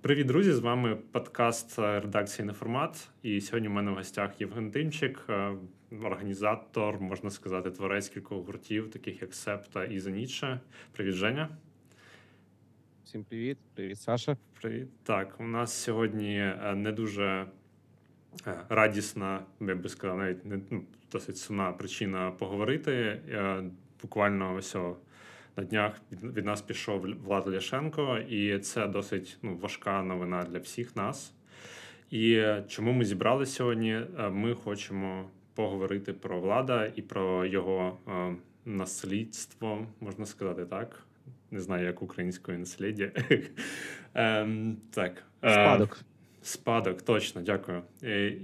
Привіт, друзі! З вами подкаст е, редакції «Неформат». І сьогодні в мене в гостях Євген Тимчик, е, організатор, можна сказати, творець кількох гуртів, таких як Септа і Заніче. Привіт, Женя. Всім привіт, привіт, Саша. Привіт. Так, у нас сьогодні е, не дуже радісна, я би сказав, навіть не ну, досить сумна причина поговорити. Буквально ось на днях від нас пішов Влад Ляшенко, і це досить ну, важка новина для всіх нас. І чому ми зібрали сьогодні? Е, ми хочемо поговорити про влада і про його е, наслідство, можна сказати так. Не знаю, як українською насліддя. Ем, так. Е, Спадок. Спадок, точно, дякую.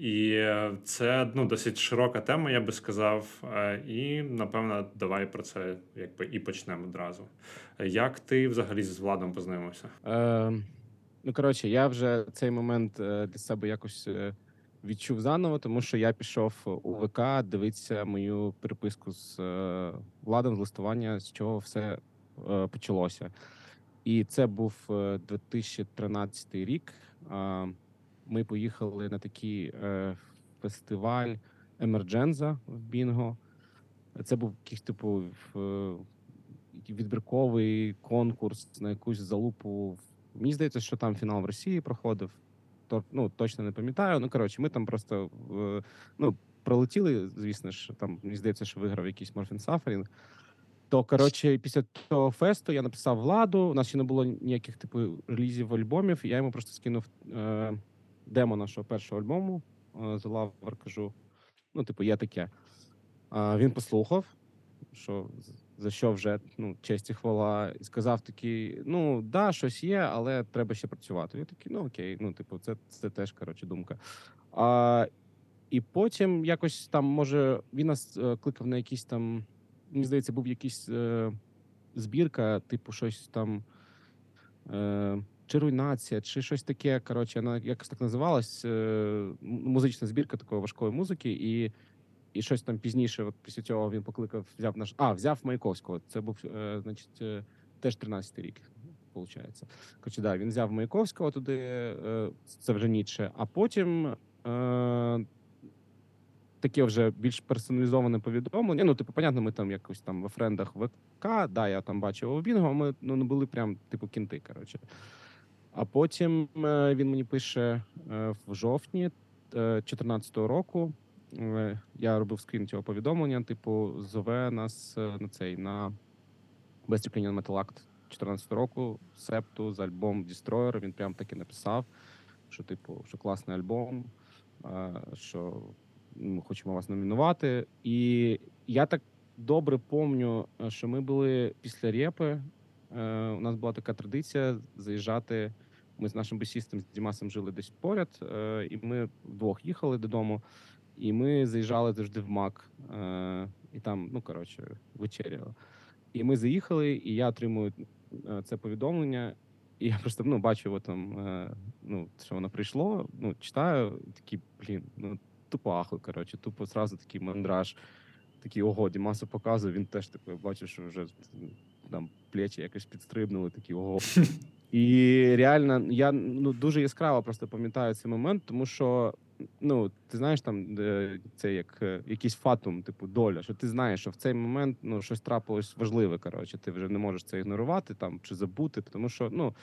І це ну, досить широка тема, я би сказав. І напевно, давай про це якби і почнемо одразу. Як ти взагалі з владом познайомився? Е, Ну коротше, я вже цей момент е, для себе якось е, відчув заново, тому що я пішов у ВК дивитися мою переписку з е, владом, з листування, з чого все почалося. І це був 2013 рік ми поїхали на такий е, фестиваль Емердженза в Бінго. Це був якийсь типу відбірковий конкурс на якусь залупу. Мені здається, що там фінал в Росії проходив. То, ну, точно не пам'ятаю. Ну, коротше, ми там просто ну, пролетіли, звісно ж, там мені здається, що виграв якийсь Морфін Сафарінг. То коротше, після того фесту я написав владу. У нас ще не було ніяких типу релізів альбомів. Я йому просто скинув е, демо нашого першого альбому е, The Lover, кажу. Ну, типу, є таке. Він послухав, що за що вже ну, честь і хвала, і сказав такий: ну, да, щось є, але треба ще працювати. Я такий, ну окей, ну, типу, це це теж коротше думка. А, І потім якось там, може, він нас е, кликав на якийсь там, мені здається, був якийсь е, збірка, типу, щось там. Е, чи руйнація, чи щось таке. Коротше, вона якось так називалась. Е, музична збірка такої важкої музики, і і щось там пізніше. От після цього він покликав, взяв наш. А, взяв Маяковського. Це був, е, значить, е, теж 13-й рік. Виходить. Коротше, да, він взяв Маяковського туди, це вже Ніцше, а потім таке вже більш персоналізоване повідомлення. Ну, типу, понятно, ми там якось там в френдах ВК, да, я там бачив у Бінго, ми ну, не були прям, типу, кінти. коротше. А потім е, він мені пише е, в жовтні 2014 е, року. Я робив скрін цього повідомлення. Типу, зове нас на цей на Ukrainian Metal Act 2014 року септу з альбом Destroyer. Він прям таки написав, що, типу, що класний альбом, що ми хочемо вас номінувати. І я так добре пам'ятаю, що ми були після репи. У нас була така традиція заїжджати. Ми з нашим басістом з Дімасом жили десь поряд, е, і ми вдвох їхали додому, і ми заїжджали завжди в МАК. Е, і там, ну коротше, вечеряли. І ми заїхали, і я отримую е, це повідомлення. І я просто ну, бачу, його там, ну, що воно прийшло. Ну, читаю, такий, блін, ну тупо ахуй, коротше, тупо зразу такий мандраж. Такий ого, Дімасу показує, він теж такий, бачу, що вже там плечі якось підстрибнули, такі ого. І реально, я ну дуже яскраво просто пам'ятаю цей момент, тому що ну ти знаєш, там це як е, якийсь фатум, типу доля, що ти знаєш, що в цей момент ну щось трапилось важливе. Коротше, ти вже не можеш це ігнорувати там чи забути, тому що ну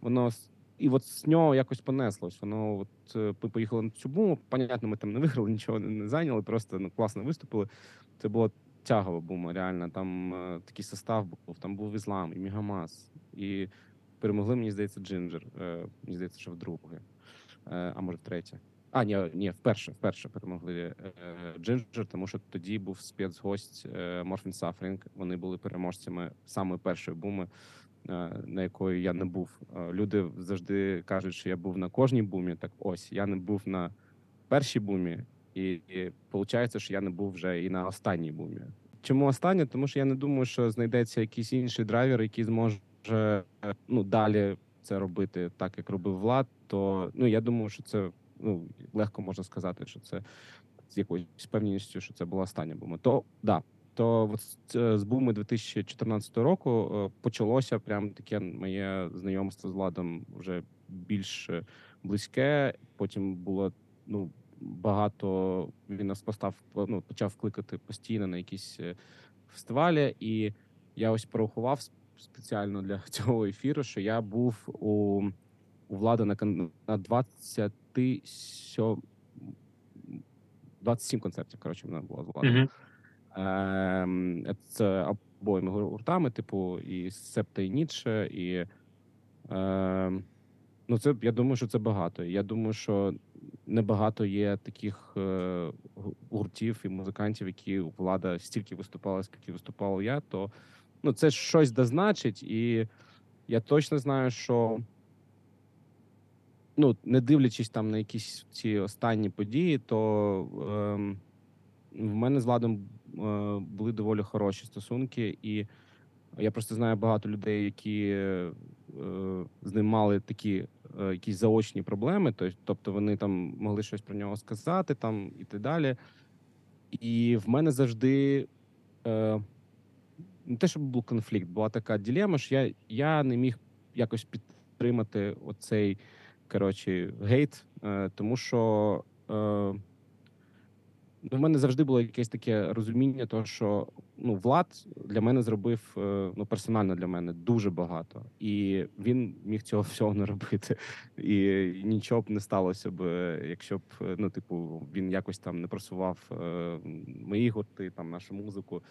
воно і от з нього якось понеслось. Воно от е, ми поїхали на цю буму. Понятно, ми там не виграли, нічого не зайняли, просто ну класно виступили. Це було тягова бума. Реально там е, такий состав був. Там був іслам і Мігамас і перемогли, мені здається, Джинджер. Е, мені здається, що вдруге, е, а може втретє. А, ні, ні, вперше вперше перемогли е, Джинджер, тому що тоді був спецгость Морфін Сафрінг. Вони були переможцями саме першої буми, на якої я не був. Люди завжди кажуть, що я був на кожній бумі. Так ось я не був на першій бумі, і, і виходить, що я не був вже і на останній бумі. Чому останнє? Тому що я не думаю, що знайдеться якийсь інший драйвер, який зможе може ну далі це робити так, як робив Влад, то ну я думаю, що це ну легко можна сказати, що це з якоюсь впевненістю, що це була остання бума. То да, то от з буми 2014 року е, почалося прям таке моє знайомство з владом вже більш е, близьке. Потім було ну, багато. Він нас постав, ну, почав кликати постійно на якісь е, фестивалі, і я ось порахував спеціально для цього ефіру, що я був у, у влади на, на 27, 27 концертів. Коротше, вона була з влади. Мгм. Ем, Це обоїми гуртами, типу, і Септа, і Ніцше, і. Ем, ну, це я думаю, що це багато. Я думаю, що небагато є таких е, гуртів і музикантів, які влада стільки виступала, скільки виступав я, то ну, це щось дозначить, і я точно знаю, що. Ну, не дивлячись там на якісь ці останні події, то ем, в мене з Владом е, були доволі хороші стосунки, і я просто знаю багато людей, які е, з ним мали такі е, якісь заочні проблеми. то- Тобто вони там могли щось про нього сказати, там і так далі. І в мене завжди е, не те, щоб був конфлікт, була така ділема, що я, я не міг якось підтримати оцей коротше, гейт, е, тому що. Е, Ну, в мене завжди було якесь таке розуміння, того, що ну, Влад для мене зробив е, ну, персонально для мене дуже багато, і він міг цього всього не робити. І нічого б не сталося б, якщо б е, ну, типу, він якось там не просував е, мої гурти, там нашу музику.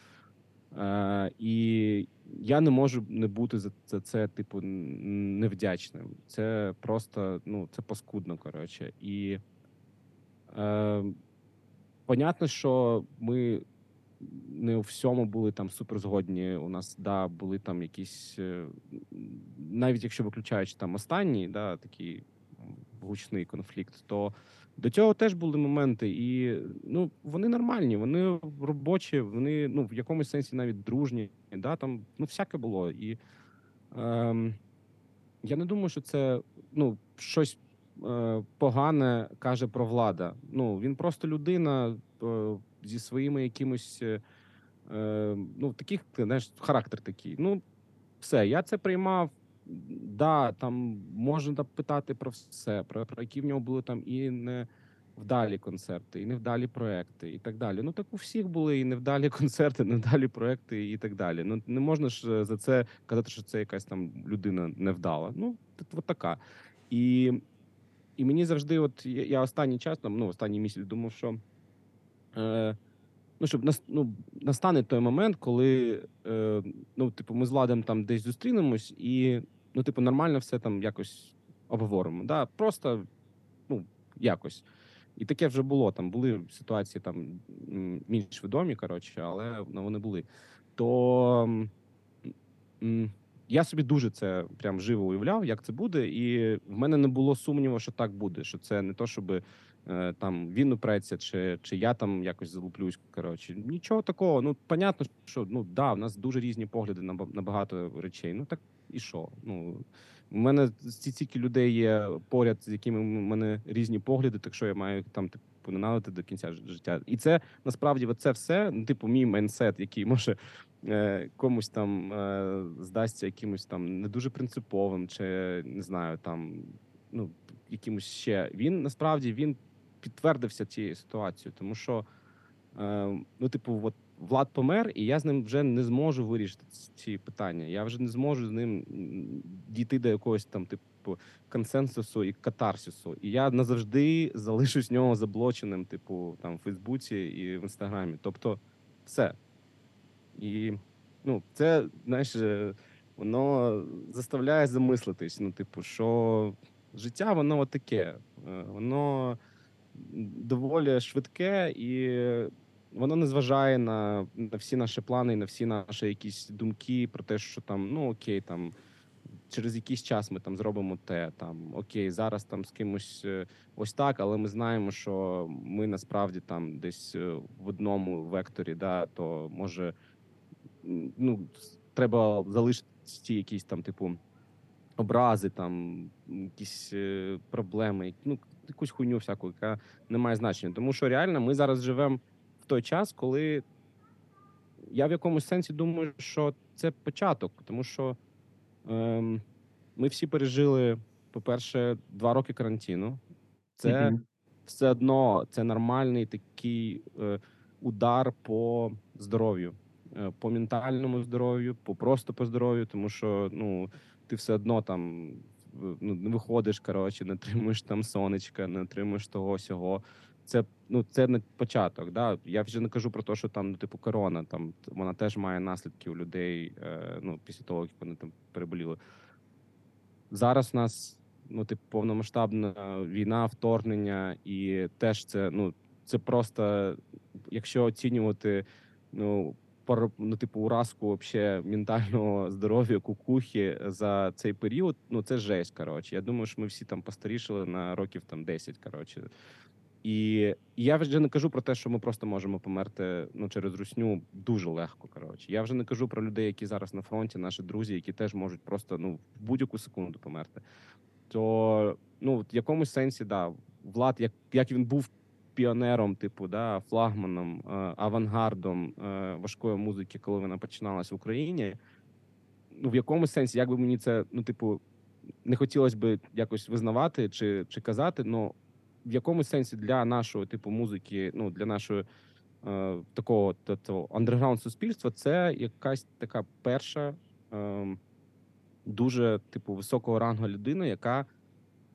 Е, і я не можу не бути за це, це типу, невдячним. Це просто ну, це паскудно, коротше. І е, понятно, що ми не у всьому були там суперзгодні. У нас да, були там якісь, е, навіть якщо виключаючи там останній, да, такий гучний конфлікт, то до цього теж були моменти, і ну вони нормальні, вони робочі, вони ну в якомусь сенсі навіть дружні. Да, там ну всяке було. І ем, я не думаю, що це ну щось е, погане каже про влада. Ну він просто людина е, зі своїми якимось. Е, е, ну, таких, знаєш, характер такий. Ну, все, я це приймав. Да, там можна питати про все, про, про які в нього були там і невдалі концерти, і невдалі проекти, і так далі. Ну так у всіх були і невдалі концерти, невдалі проекти, і так далі. Ну не можна ж за це казати, що це якась там людина невдала. Ну, от, така. І, і мені завжди, от я, останній час, там, ну, останній місяць думав, що. Е, Ну, щоб нас, ну, настане той момент, коли е, ну, типу, ми з Владом там десь зустрінемось, і ну, типу, нормально все там якось обговоримо. Да? Просто ну, якось. І таке вже було. Там були ситуації там менш відомі, коротше, але ну, вони були. То я собі дуже це прям живо уявляв, як це буде, і в мене не було сумніву, що так буде. Що це не то, щоб е, там він упреться, чи, чи я там якось залуплюсь. Коротше, нічого такого. Ну, понятно, що ну да, в нас дуже різні погляди на, на багато речей. Ну так і що? Ну у мене стільки людей є поряд, з якими в мене різні погляди, так що я маю там типу ненавидити до кінця життя. І це насправді це все, ну, типу, мій майнсет, який може е, комусь там е, здасться якимось там не дуже принциповим, чи не знаю, там ну якимось ще. Він насправді він підтвердився цією ситуацією, тому що е, ну, типу, от Влад помер, і я з ним вже не зможу вирішити ці питання. Я вже не зможу з ним дійти до якогось там, типу, консенсусу і катарсису. І я назавжди залишусь нього заблоченим, типу, там в Фейсбуці і в Інстаграмі. Тобто, все. І ну, це, знаєш, е, воно заставляє замислитись. Ну, типу, що життя, воно таке, воно доволі швидке і воно не зважає на, на всі наші плани, на всі наші якісь думки про те, що там, ну окей, там через якийсь час ми там зробимо те. Там окей, зараз там з кимось е, ось так, але ми знаємо, що ми насправді там десь е, в одному векторі, да, то може ну, треба залишити ті якісь там, типу, образи, там якісь е, проблеми, ну якусь хуйню всяку, яка не має значення. Тому що реально ми зараз живемо той час, коли я в якомусь сенсі думаю, що це початок, тому що ем, ми всі пережили по-перше, два роки карантину. Це Мгм. все одно це нормальний такий е, удар по здоров'ю, е, по ментальному здоров'ю, по просто по здоров'ю, тому що ну ти все одно там ну, не виходиш, коротше, не отримуєш там сонечка, не отримуєш того сього. Це ну це не початок. Да? Я вже не кажу про те, що там, ну, типу, корона, там вона теж має наслідки у людей. Е, ну, після того, як вони там переболіли. Зараз у нас ну, типу, повномасштабна війна, вторгнення, і теж це ну це просто, якщо оцінювати ну, ну, типу, уразку вообще ментального здоров'я кукухи за цей період, ну це жесть. Коротше. Я думаю, що ми всі там постарішили на років там 10, коротше. І я вже не кажу про те, що ми просто можемо померти ну через русню дуже легко. Коротше, я вже не кажу про людей, які зараз на фронті, наші друзі, які теж можуть просто ну в будь-яку секунду померти. То ну в якомусь сенсі, да, влад, як як він був піонером, типу, да, флагманом, е, авангардом е, важкої музики, коли вона починалась в Україні. Ну в якомусь сенсі, як би мені це, ну, типу, не хотілося би якось визнавати чи, чи казати, але в якомусь сенсі для нашого типу музики, ну для нашого е, такого тобто, андерграунд суспільства, це якась така перша е, дуже типу високого рангу людина, яка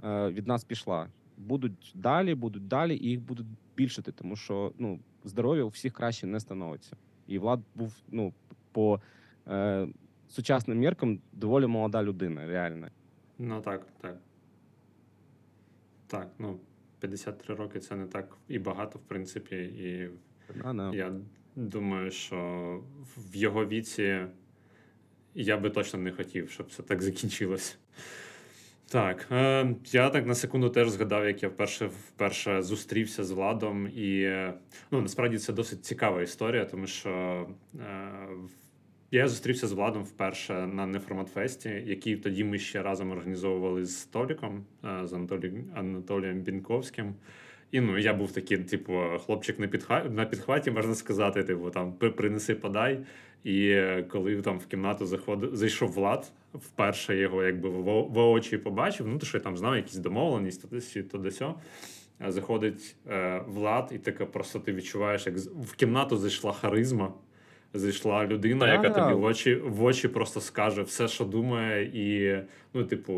е, від нас пішла. Будуть далі, будуть далі, і їх будуть більшити, тому що ну здоров'я у всіх краще не становиться. І Влад був ну по е, сучасним міркам доволі молода людина, реально. Ну так, так. Так, ну, 53 роки це не так і багато, в принципі, і Да, да. я думаю, що в його віці я би точно не хотів, щоб це так закінчилось. Так, е, я так на секунду теж згадав, як я вперше вперше зустрівся з Владом, і ну насправді це досить цікава історія, тому що е, я зустрівся з Владом вперше на Неформатфесті, який тоді ми ще разом організовували з Толіком, е, з Анатолієм, Анатолієм Бінковським. І ну, я був такий, типу, хлопчик на підха... на підхваті, можна сказати, типу, там принеси, подай. І е, коли там в кімнату заходив, зайшов Влад, вперше його якби во- воочі побачив, ну то що я там знав, якісь домовленість, то десь, то десьо. Е, Заходить е, Влад, і таке просто ти відчуваєш, як в кімнату зайшла харизма. Зайшла людина, яка Да. тобі в очі, в очі просто скаже все, що думає, і ну, типу,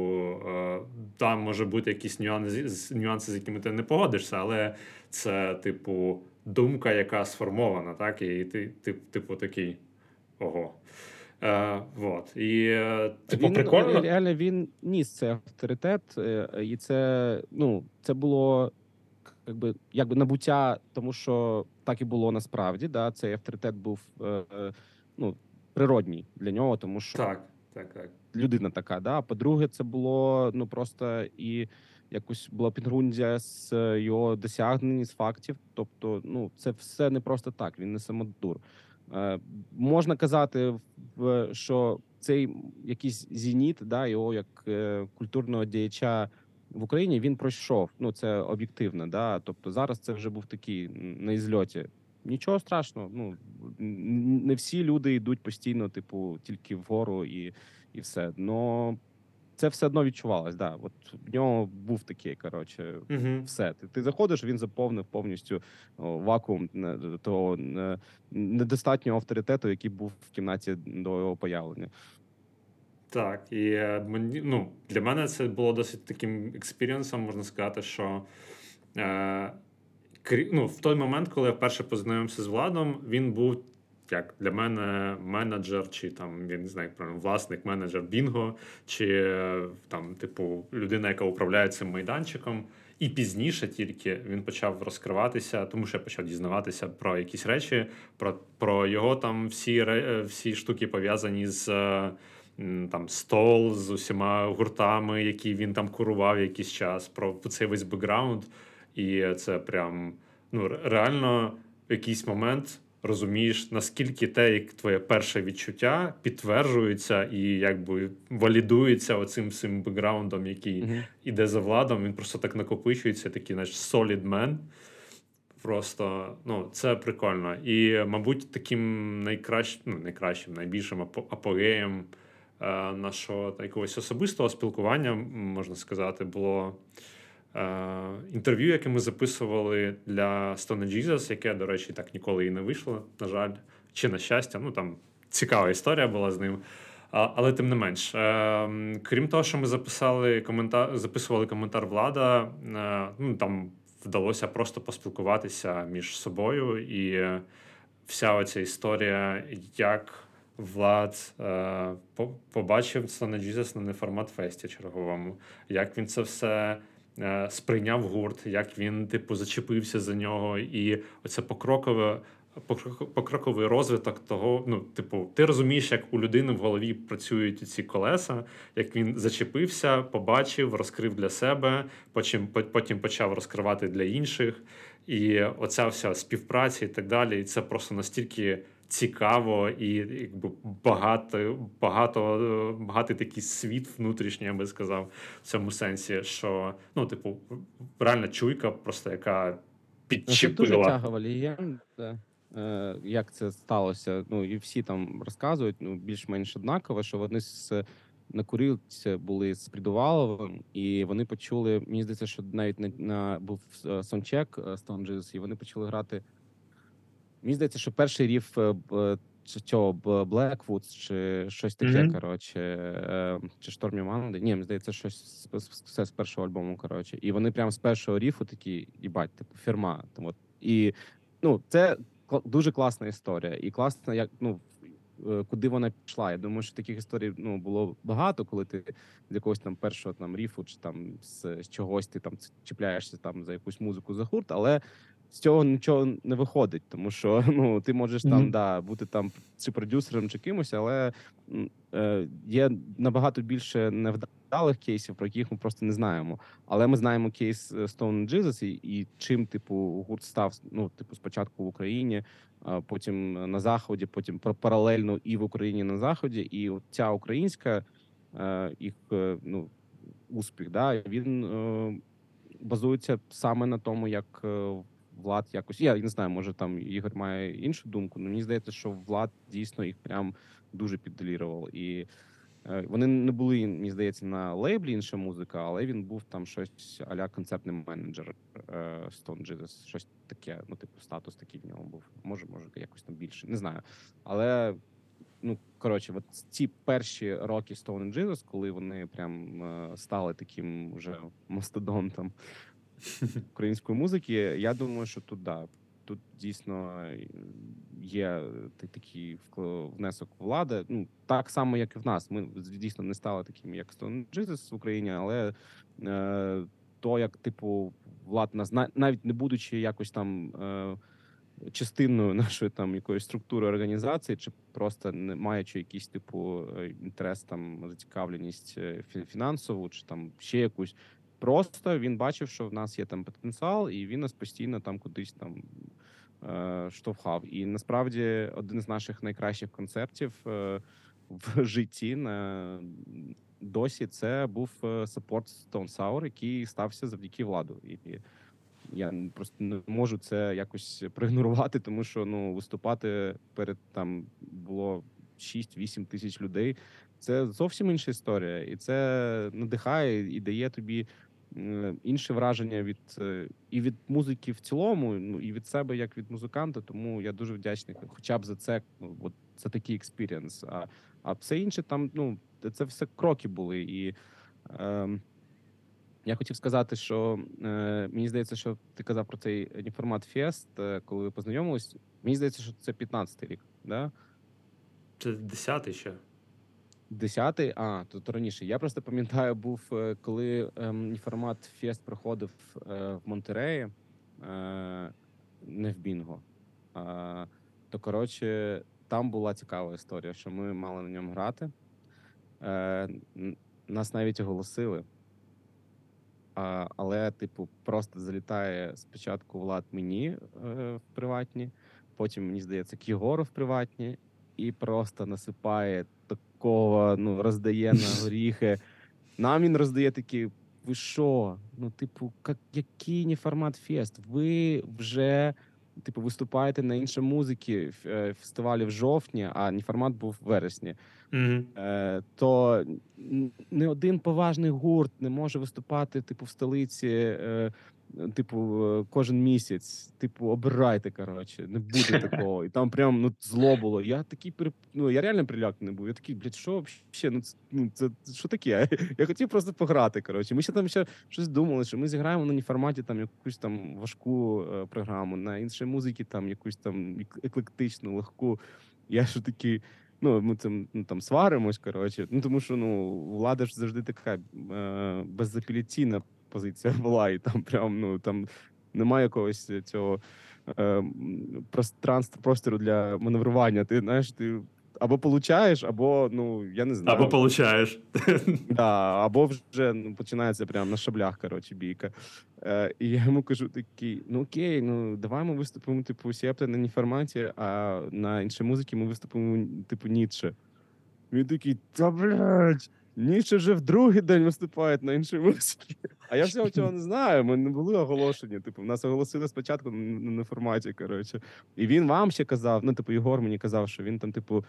е, там може бути якісь нюанси, нюанси, з якими ти не погодишся, але це, типу, думка, яка сформована, так? І ти, ти типу, такий ого. Е, вот. І, е, типу, він, прикольно. Реально він ніс цей авторитет, е, і це ну це було якби якби набуття, тому що так і було насправді. Да, цей авторитет був е, е, ну природній для нього, тому що Так, так, так. людина така. Да. По-друге, це було ну просто і якось була підґрунтя з його досягнень, з фактів. Тобто, ну це все не просто так. Він не самодур. Е, можна казати, що цей якийсь зеніт, да, його як е, культурного діяча в Україні він пройшов. Ну це об'єктивно. Да. Тобто зараз це вже був такий на ізльоті. Нічого страшного. Ну не всі люди йдуть постійно, типу, тільки вгору і, і все. Но це все одно відчувалось. Да. От в нього був такий, коротше, Угу. все. Ти, ти заходиш, він заповнив повністю о, вакуум е, того е, недостатнього авторитету, який був в кімнаті до його появлення. Так, і е, мені ну, для мене це було досить таким experience ом, можна сказати, що е, ну, в той момент, коли я вперше познайомився з Владом, він був як для мене менеджер, чи там я не знаю, як правильно, власник, менеджер Бінго, чи е, там, типу, людина, яка управляє цим майданчиком. І пізніше тільки він почав розкриватися, тому що я почав дізнаватися про якісь речі, про, про його там всі, е, всі штуки пов'язані з. Там стол з усіма гуртами, які він там курував якийсь час, про цей весь бекграунд. І це прям ну, реально в якийсь момент розумієш, наскільки те, як твоє перше відчуття підтверджується і якби валідується оцим всім бекграундом, який Угу. іде за владом, він просто так накопичується, такий наш solid man. Просто ну, це прикольно. І, мабуть, таким найкращим, ну, найкращим, найбільшим апо- апогеєм нашого якогось особистого спілкування, можна сказати, було е, інтерв'ю, яке ми записували для Stone Jesus, яке, до речі, так ніколи і не вийшло, на жаль, чи на щастя. Ну там цікава історія була з ним. Але тим не менш, е, крім того, що ми записали коментар, записували коментар влада, е, ну там вдалося просто поспілкуватися між собою, і вся оця історія, як Влад е, побачив Слона Джізес на неформат фесті черговому, як він це все. Сприйняв гурт, як він, типу, зачепився за нього, і оце покрокове покроковий розвиток того. Ну, типу, ти розумієш, як у людини в голові працюють ці колеса, як він зачепився, побачив, розкрив для себе, потім потім почав розкривати для інших. І оця вся співпраця і так далі. І це просто настільки. Цікаво і якби багато, багато, багатий такий світ внутрішній, я би сказав, в цьому сенсі, що ну, типу, реальна чуйка, просто яка підчепила. Це дуже тягова легенда. Е, як це сталося. Ну і всі там розказують, ну більш-менш однаково, що вони з на курилці були з Придуваловим, і вони почули. Мені здається, що навіть на, на був саундчек Stone Jesus, і вони почали грати. Мені здається, що перший ріф е, цього Blackwood чи щось таке, mm-hmm. коротше, е, чи Штормі Манди. Ні, мені здається, щось все з першого альбому. Коротше, і вони прямо з першого ріфу такі, їбать, типу, фірма. От. І ну, це дуже класна історія, і класна, як ну е, куди вона пішла. Я думаю, що таких історій ну було багато, коли ти з якогось там першого там ріфу, чи там з чогось ти там чіпляєшся там за якусь музику за гурт, але з цього нічого не виходить, тому що ну ти можеш mm-hmm. там да бути там чи продюсером, чи кимось, але е, є набагато більше невдалих кейсів, про яких ми просто не знаємо. Але ми знаємо кейс е, Stone Jesus і, і чим типу гурт став ну, типу, спочатку в Україні, потім на заході, потім паралельно і в Україні на заході. І ця українська е, їх е, ну успіх, да він е, базується саме на тому, як Влад якось. Я не знаю, може там Ігор має іншу думку, але мені здається, що Влад дійсно їх прям дуже підделірував. І е, вони не були, мені здається, на лейблі інша музика, але він був там щось аля концертний менеджер е, Stone Jesus, щось таке, ну, типу, статус такий в нього був. Може, може, якось там більше. Не знаю. Але. Ну, коротше, от ці перші роки Stone Jesus, коли вони прям е, стали таким вже мастодонтом української музики. Я думаю, що тут да, тут дійсно є такий внесок влади. Ну так само, як і в нас. Ми дійсно не стали такими, як Jesus в Україні, але е, то, як типу влад нас навіть не будучи якось там. Е, Частиною нашої там якоїсь структури організації, чи просто не маючи якийсь типу е, інтерес, там зацікавленість е, фінансову, чи там ще якусь, Просто він бачив, що в нас є там потенціал, і він нас постійно там кудись там е, штовхав. І насправді один з наших найкращих концертів е, в житті на досі це був саппорт Stone Sour, який стався завдяки владу. І я просто не можу це якось проігнорувати, тому що ну виступати перед там було 6-8 тисяч людей. Це зовсім інша історія, і це надихає і дає тобі інше враження від е, і від музики в цілому, ну і від себе як від музиканта. Тому я дуже вдячний, хоча б за це. Ну, от це такий experience. А а все інше там, ну це все кроки були. І е, я хотів сказати, що е, мені здається, що ти казав про цей Ніформат Фест, е, коли ви познайомились. Мені здається, що це 15-й рік, да? Це 10-й ще. Десятий, а тут раніше. Я просто пам'ятаю, був е, коли ем, формат Фест проходив е, в Монтереї, е, не в Бінго. Е, то коротше, там була цікава історія, що ми мали на ньому грати. Е, Нас навіть оголосили. А, Але, типу, просто залітає спочатку Влад мені е, в приватні, потім, мені здається, Кігору в приватні, і просто насипає такого, ну, роздає на горіхи. Нам він роздає такі. Ви що? Ну, типу, як, який не формат фест? Ви вже типу, виступаєте на іншій музиці е, фестивалі в жовтні, а неформат був в вересні. Мгм. Е, то не один поважний гурт не може виступати, типу, в столиці, е, типу, е, кожен місяць. Типу, обирайте, коротше, не буде такого. І там прям ну зло було. Я такий переп... ну, я реально приляканий був. Я такий, блядь, що взагалі? Ну, це, ну, це що таке? Я хотів просто пограти. Коротше. Ми ще там ще щось думали, що ми зіграємо на неформаті там якусь там важку е, програму, на іншій музиці там якусь там еклектичну, легку. Я що такий. Ну, ми там, ну, там сваримось, коротше. Ну, тому що ну, влада ж завжди така е, безапеляційна позиція була, і там прям ну там немає якогось цього е, пространства, простору для маневрування. Ти знаєш, ти або получаєш, або ну я не знаю. Або получаєш. Да, або вже ну, починається прямо на шаблях, коротше, бійка. Е, і я йому кажу такий: ну окей, ну давай ми виступимо, типу, септи на неформаті, а на іншій музиці ми виступимо, типу, Ніцше. Він такий, та блядь, Ніцше вже в другий день виступає на іншій музиці. А я всього цього не знаю. Ми не були оголошені. Типу, нас оголосили спочатку на, неформаті, коротше. І він вам ще казав, ну, типу, Єгор мені казав, що він там, типу,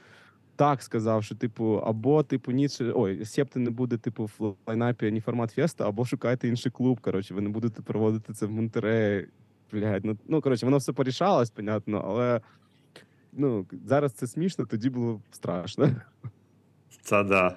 так сказав, що типу, або типу Ніцше, ой, Септи не буде, типу, в лайнапі ні формат феста, або шукайте інший клуб. Коротше, ви не будете проводити це в Монтереї. Блядь, ну, ну коротше, воно все порішалось, понятно, але ну, зараз це смішно, тоді було страшно. Це да.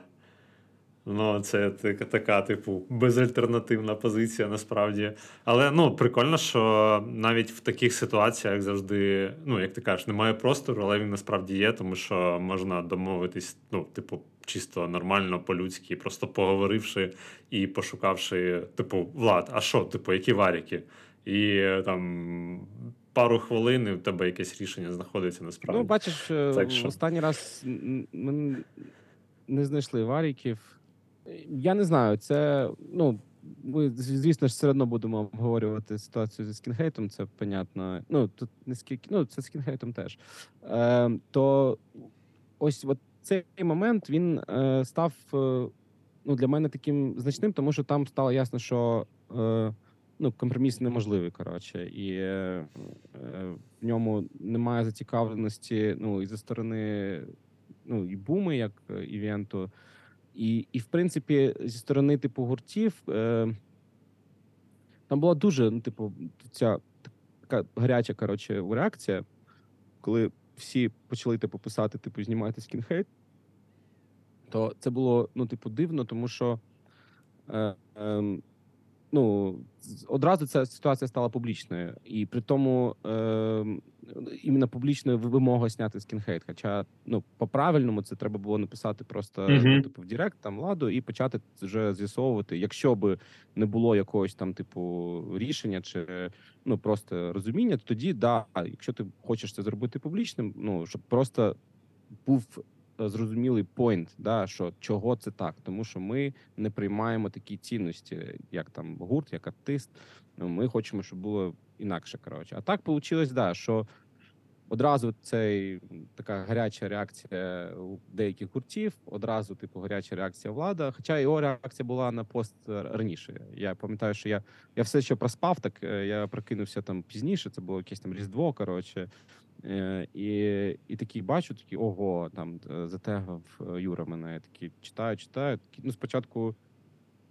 Ну, це така, така, типу, безальтернативна позиція насправді. Але ну, прикольно, що навіть в таких ситуаціях завжди, ну, як ти кажеш, немає простору, але він насправді є, тому що можна домовитись, ну, типу, чисто нормально, по-людськи, просто поговоривши і пошукавши, типу, Влад, а що, типу, які варіки? І там пару хвилин, і в тебе якесь рішення знаходиться насправді. Ну, бачиш, е, Так що? останній раз ми не знайшли варіків. Я не знаю, це ну. Ми, звісно ж, все одно будемо обговорювати ситуацію зі скінхейтом, це понятно. Ну, тут не скільки, ну, це з скінхейтом теж. Е, то ось от цей момент він е, став е, ну, для мене таким значним, тому що там стало ясно, що е, ну, компроміс неможливий, коротше, і е, е, в ньому немає зацікавленості ну, і зі сторони ну, і буми, як е, івенту, і, і в принципі, зі сторони типу гуртів. Е, там була дуже, ну, типу, ця така гаряча коротше, реакція, коли всі почали типу, писати, типу, знімайте Skinhate, то це було ну, типу, дивно, тому що е, е, ну, одразу ця ситуація стала публічною. І при тому е, іменно публічною ви- вимога зняти Skinhate. Хоча ну, по-правильному це треба було написати просто ну, Мгм. типу, в Директ там Владу і почати вже з'ясовувати, якщо би не було якогось там, типу, рішення чи ну просто розуміння, то тоді да, якщо ти хочеш це зробити публічним, ну щоб просто був зрозумілий пойнт, да, що чого це так, тому що ми не приймаємо такі цінності, як там гурт, як артист. Ну, ми хочемо, щоб було інакше. Коротше, а так вийшло, да, що одразу цей така гаряча реакція у деяких гуртів, одразу, типу, гаряча реакція влада. Хоча його реакція була на пост е, раніше. Я пам'ятаю, що я, я все ще проспав, так е, я прокинувся там пізніше. Це було якесь там різдво. Коротше. Е, і, і такий бачу, такий ого, там затегав е, Юра мене. Я такий читаю, читаю. Такий, ну, спочатку,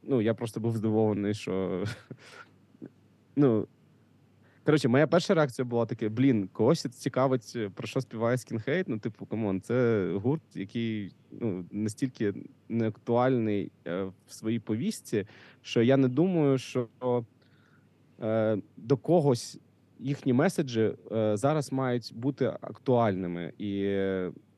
ну я просто був здивований, що ну. Коротше, моя перша реакція була така: блін, когось цікавить, е, про що співає Skinhate. Ну, типу, come on, це гурт, який ну, настільки неактуальний в своїй повістці, що я не думаю, що е, до когось їхні меседжі е, зараз мають бути актуальними і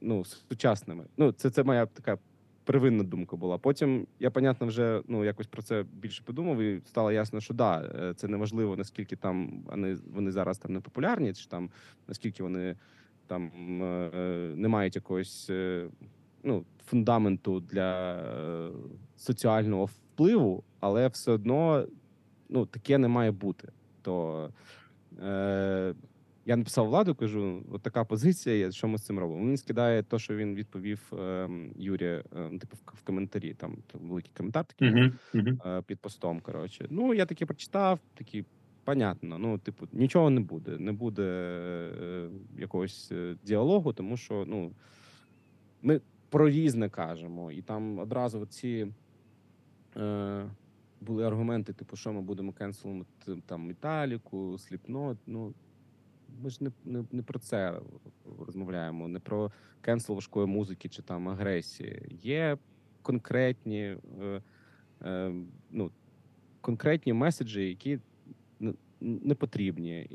ну, сучасними. Ну, це, це моя така первинна думка була. Потім я, понятно, вже ну якось про це більше подумав, і стало ясно, що да, е, це неважливо, наскільки там вони, вони зараз там не популярні, чи там наскільки вони там е, не мають якогось ну, фундаменту для соціального впливу, але все одно ну, таке не має бути. То е, я написав владу, кажу: от така позиція є, що ми з цим робимо. Він скидає те, що він відповів е, Юрі, е, типу, в, коментарі. Там, там великий коментар такий Угу, угу. е, під постом. Коротше. Ну, я таки прочитав, такий понятно. Ну, типу, нічого не буде. Не буде е, якогось е, діалогу, тому що ну, ми про різне кажемо. І там одразу ці е, були аргументи, типу, що ми будемо кенселити там Металіку, Slipknot. Ну, ми ж не, не, не про це розмовляємо, не про cancel важкої музики чи там агресії. Є конкретні, е, е, ну, конкретні меседжі, які не- потрібні,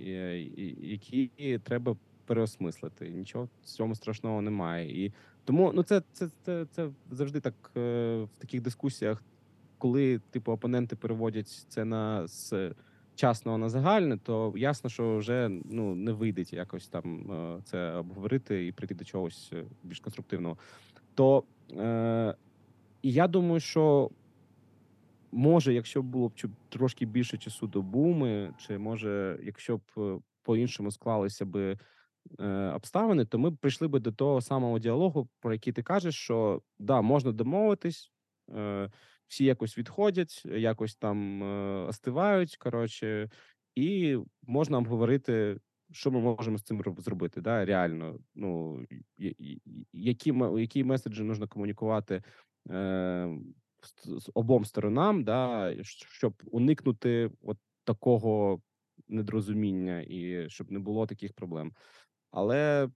які треба переосмислити. Нічого в цьому страшного немає. І тому ну це, це, це, це завжди так е, в таких дискусіях, коли типу опоненти переводять це на з частного на загальне, то ясно, що вже ну не вийде якось там е, це обговорити і прийти до чогось е, більш конструктивного. То е, я думаю, що може, якщо б було б трошки більше часу до буми, чи може, якщо б е, по-іншому склалися би обставини, то ми б прийшли би до того самого діалогу, про який ти кажеш, що да, можна домовитись, всі якось відходять, якось там е, остивають. Коротше, і можна обговорити, що ми можемо з цим зробити. Да, реально, ну які які меседжі можна комунікувати е, з обом сторонам, да, щоб уникнути от такого недорозуміння і щоб не було таких проблем. Але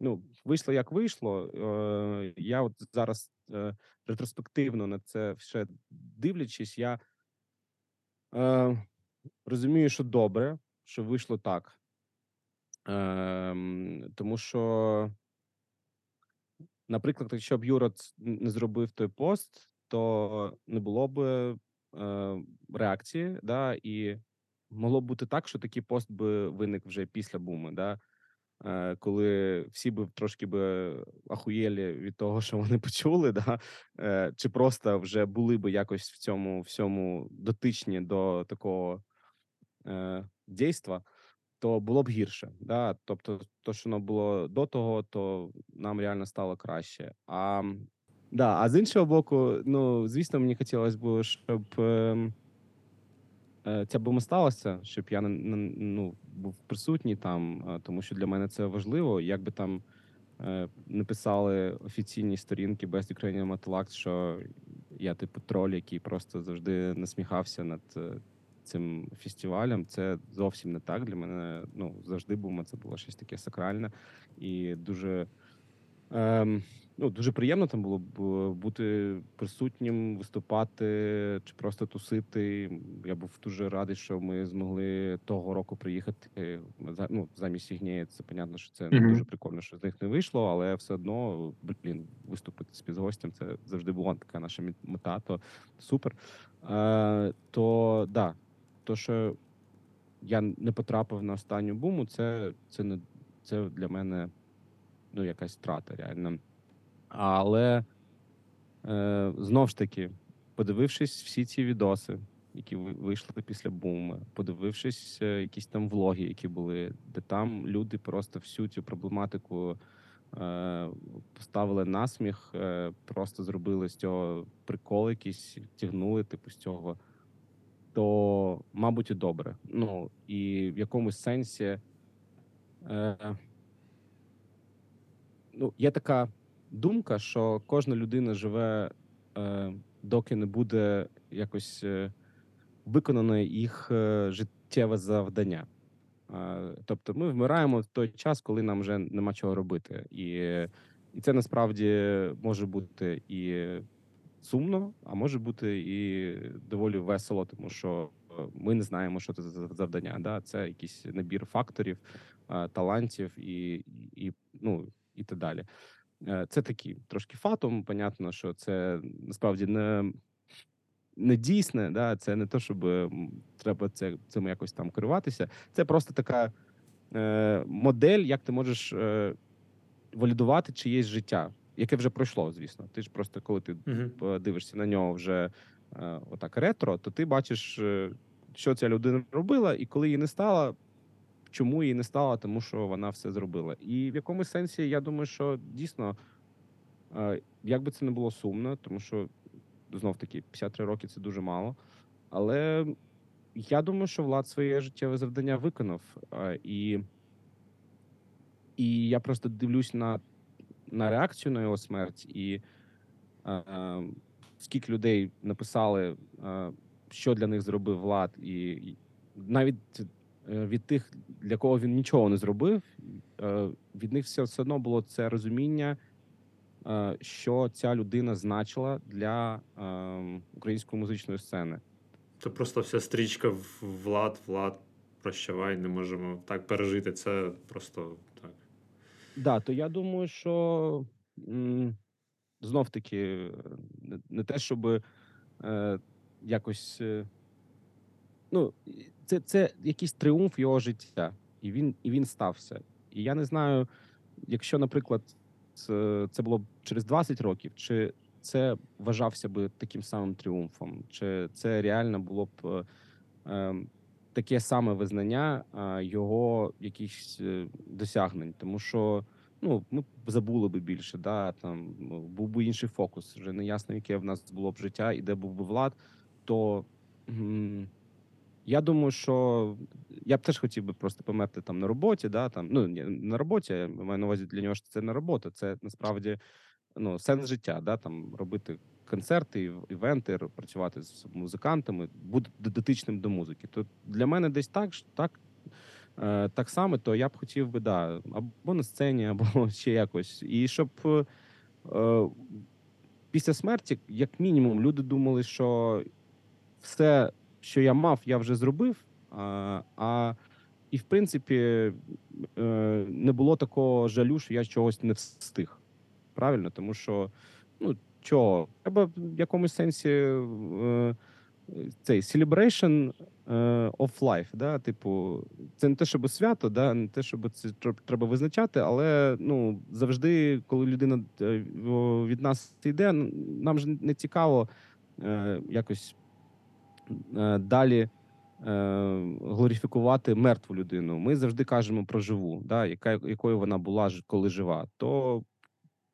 ну, вийшло як вийшло. Е, я от зараз е, ретроспективно на це все дивлячись, я е, розумію, що добре, що вийшло так. Ем, тому що, наприклад, якщо б Юра не зробив той пост, то не було б е, реакції, да, і могло б бути так, що такий пост би виник вже після буми, да, е, коли всі б трошки би ахуєлі від того, що вони почули, да, е, чи просто вже були б якось в цьому всьому дотичні до такого е, дійства, то було б гірше. Да? Тобто, то, що воно було до того, то нам реально стало краще. А, да, а з іншого боку, ну звісно, мені хотілося б, щоб е, ця бума сталася, щоб я ну, був присутній там, е, тому що для мене це важливо. Як би там е, не писали офіційні сторінки Best Ukrainian Metal що я типу троль, який просто завжди насміхався над е, цим фестивалем. Це зовсім не так. Для мене ну завжди бума це було щось таке сакральне і дуже. Ем, ну, дуже приємно там було б е, бути присутнім, виступати чи просто тусити. Я був дуже радий, що ми змогли того року приїхати. Ну, замість Ігнєя, це понятно, що це не Мгм. дуже прикольно, що з них не вийшло, але все одно, блін, виступити з співгостям це завжди була така наша мета. То супер. Е, то да, то, що я не потрапив на останню буму, це, це не це для мене ну, якась втрата, реально. Але е, знов ж таки, подивившись всі ці відоси, які вийшли після бууми, подивившись е, якісь там влоги, які були, де там люди просто всю цю проблематику е, поставили на сміх, е, просто зробили з цього прикол якийсь, тягнули, типу, з цього. То, мабуть, і добре. Ну і в якомусь сенсі. Е, ну, є така думка, що кожна людина живе, е, доки не буде якось е, виконано їх е, життєве завдання. Е, тобто ми вмираємо в той час, коли нам вже нема чого робити. І, і це насправді може бути і сумно, а може бути і доволі весело, тому що ми не знаємо, що це за завдання. Да? Це якийсь набір факторів, талантів і, і, ну, і так далі. Е, Це такі трошки фатум. Понятно, що це насправді не, не дійсне, да? це не те, щоб треба це, цим якось там керуватися. Це просто така е, модель, як ти можеш е, валідувати чиєсь життя, яке вже пройшло, звісно. Ти ж просто коли ти Мгм. подивишся на нього вже е, отак ретро, то ти бачиш, е, що ця людина робила, і коли її не стало, чому її не стало, тому що вона все зробила. І в якомусь сенсі я думаю, що дійсно, е, як би це не було сумно, тому що знов таки 53 роки це дуже мало. Але я думаю, що Влад своє життєве завдання виконав. е, І, і я просто дивлюсь на, на реакцію на його смерть, і е, скільки людей написали, що для них зробив Влад, і, навіть від тих, для кого він нічого не зробив, е, від них все, одно було це розуміння, е, що ця людина значила для е, української музичної сцени. Це просто вся стрічка Влад, Влад, прощавай, не можемо так пережити. Це просто так. Да, то я думаю, що знов таки е, не, не те, щоб е, якось. Ну, це, це якийсь тріумф його життя, і він, і він стався. І я не знаю, якщо, наприклад, це, це було б через 20 років, чи це вважався би таким самим тріумфом, чи це реально було б е, ем, таке саме визнання е, його якихось е, досягнень, тому що ну ми забули би більше, да там ну, був би інший фокус. Вже не ясно, яке в нас було б життя, і де був би влад. То я думаю, що я б теж хотів би просто померти там на роботі, да там ну не на роботі, я маю на увазі для нього що це не робота, це насправді ну сенс життя, да там робити концерти, івенти, працювати з музикантами, бути дотичним до музики. То для мене десь так так. е, Так само, то я б хотів би, да, або на сцені, або ще якось. І щоб е, після смерті, як мінімум, люди думали, що все, що я мав, я вже зробив. А, а і в принципі, е, не було такого жалю, що я чогось не встиг. Правильно, тому що ну чого, треба в якомусь сенсі е, цей celebration е, of life, да, типу, це не те, щоб свято, да, не те, щоб це треба визначати, але ну завжди, коли людина від нас йде, нам ж не цікаво якось далі е, глорифікувати мертву людину. Ми завжди кажемо про живу, да, яка, якою вона була, коли жива. То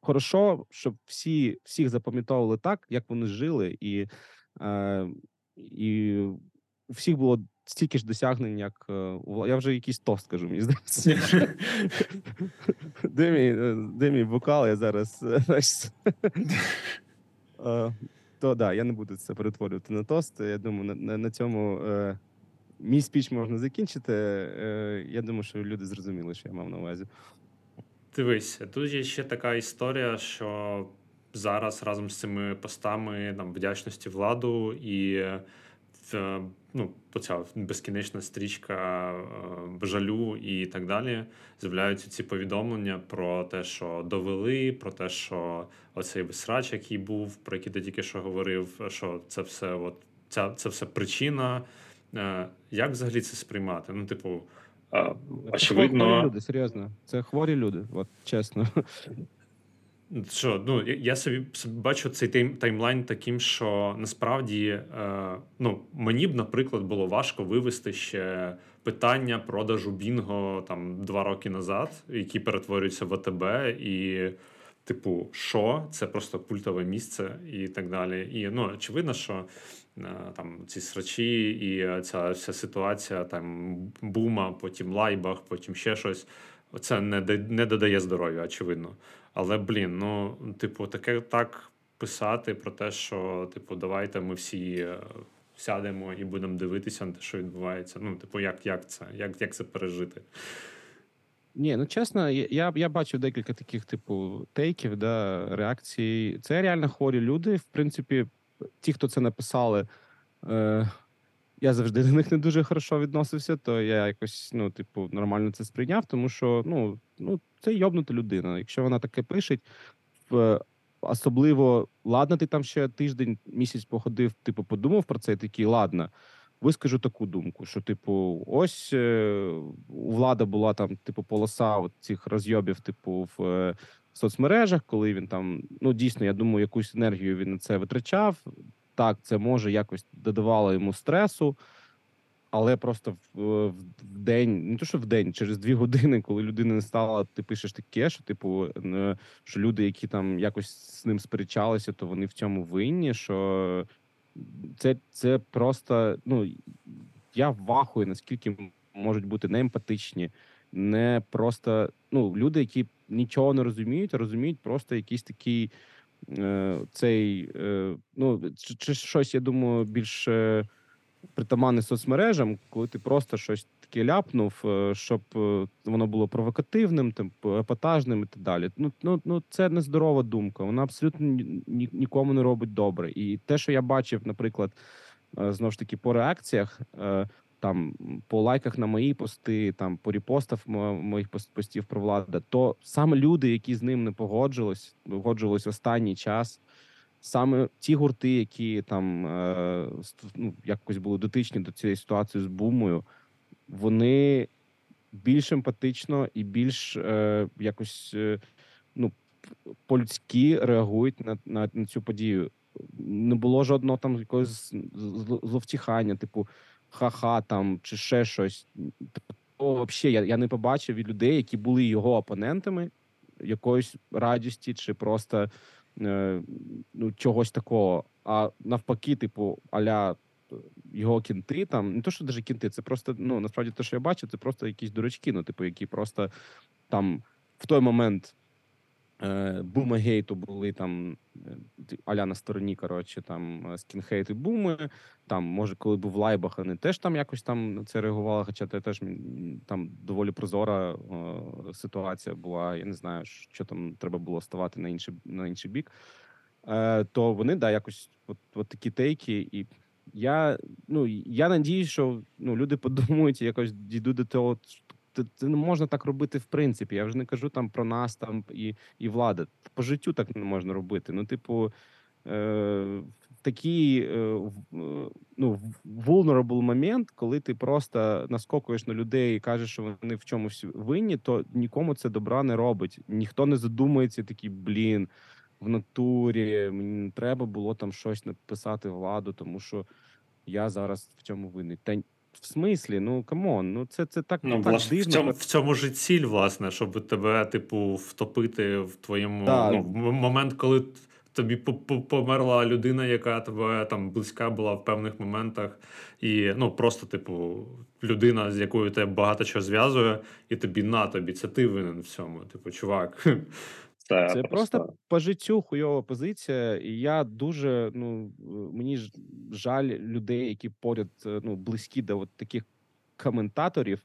хорошо, щоб всі всіх запам'ятовували так, як вони жили, і, е, і у всіх було стільки ж досягнень, як е, я вже якийсь тост кажу, мені здається. Де мій, е, бокал? Я зараз е, Е, то да, я не буду це перетворювати на тост. Я думаю, на, на, на цьому е, мій спіч можна закінчити. Е, я думаю, що люди зрозуміли, що я мав на увазі. Дивись, тут є ще така історія, що зараз разом з цими постами там, вдячності владу і ну, оця безкінечна стрічка е, жалю і так далі. З'являються ці повідомлення про те, що довели, про те, що оцей срач, який був, про який ти тільки що говорив, що це все, от, ця, це все причина. Е, Як взагалі це сприймати? Ну, типу, е, Це очевидно. хворі люди, серйозно. Це хворі люди, от чесно. Що, ну я- собі, бачу цей time, timeline таким, що насправді е, ну, мені б, наприклад, було важко вивести ще питання продажу Бінго там два роки назад, які перетворюються в АТБ, і, типу, що це просто культове місце і так далі. І ну, очевидно, що е, там ці срачі і ця вся ситуація, там бума, потім лайбах, потім ще щось. Це не, не додає здоров'я, очевидно. Але блін, ну типу, таке так писати про те, що типу, давайте ми всі е, сядемо і будемо дивитися на те, що відбувається. Ну, типу, як, як це? Як, як це пережити? Ні, ну чесно, я, я, бачив декілька таких, типу, тейків, да, реакцій. Це реально хворі люди. В принципі, ті, хто це написали, е, я завжди до них не дуже хорошо відносився, то я якось, ну, типу, нормально це сприйняв, тому що ну, ну, це йобнута людина. Якщо вона таке пише, в, особливо, ладно, ти там ще тиждень, місяць походив, типу, подумав про це, і такий, ладно. Вискажу таку думку, що, типу, ось е, у влада була там, типу, полоса цих розйобів, типу, в е, соцмережах, коли він там, ну дійсно, я думаю, якусь енергію він на це витрачав. Так, це може якось додавало йому стресу, але просто в, в, в день, не то що в день, через дві години, коли людина не стала, ти пишеш таке, що типу, е, що люди, які там якось з ним сперечалися, то вони в цьому винні. Що це, це просто ну я вахую, наскільки можуть бути неемпатичні, не просто ну, люди, які нічого не розуміють, а розуміють просто якийсь такий е, цей, е, ну, чи, чи щось, я думаю, більш е, притаманне соцмережам, коли ти просто щось таке ляпнув, е, щоб е, воно було провокативним, епатажним і так далі. Ну, ну, ну це нездорова думка. Вона абсолютно ні, ні- нікому не робить добре. І те, що я бачив, наприклад, е, знову ж таки, по реакціях. Там по лайках на мої пости, там по репостах моїх пост- постів про влада, то саме люди, які з ним не погоджились, погоджувались останній час, саме ті гурти, які там е, ну, якось були дотичні до цієї ситуації з бумою, вони більш емпатично і більш е, якось е, ну, по-людськи реагують на, на, на цю подію. Не було жодного там якогось зловтіхання, типу ха-ха там чи ще щось. Такого взагалі я, я не побачив від людей, які були його опонентами, якоїсь радісті чи просто ну, чогось такого. А навпаки, типу, аля е, його кінти, там не то, що навіть кінти, це просто ну насправді те, що я бачив, це просто якісь дурачки, ну, типу, які просто там в той момент е, бумагейту були там е, аля на стороні, коротше, там е, скінхейт і буми. Там, може, коли був лайбах, вони теж там якось там на це реагували, хоча це теж там доволі прозора е, ситуація була. Я не знаю, що там треба було ставати на інший, на інший бік. Е, то вони да, якось от, от такі тейки, і я ну я надію, що ну люди подумають, якось дійдуть до того. Це, не можна так робити в принципі. Я вже не кажу там про нас там і, і влада. По життю так не можна робити. Ну, типу, е, такий е, е, ну, vulnerable момент, коли ти просто наскокуєш на людей і кажеш, що вони в чомусь винні, то нікому це добра не робить. Ніхто не задумується, такий блін в натурі. Мені не треба було там щось написати Владу, тому що я зараз в цьому винний. Та в смислі, ну come on, ну це, це так, Ну, так власне, в цьому, в цьому ж ціль, власне, щоб тебе, типу, втопити в твоєму Так. ну, в момент, коли тобі по- по- померла людина, яка тебе там близька була в певних моментах, і ну просто, типу, людина, з якою тебе багато чого зв'язує, і тобі на тобі, це ти винен в цьому. Типу, чувак. Це, Це просто по життю хуйова позиція, і я дуже ну мені ж жаль людей, які поряд е, ну близькі до от таких коментаторів.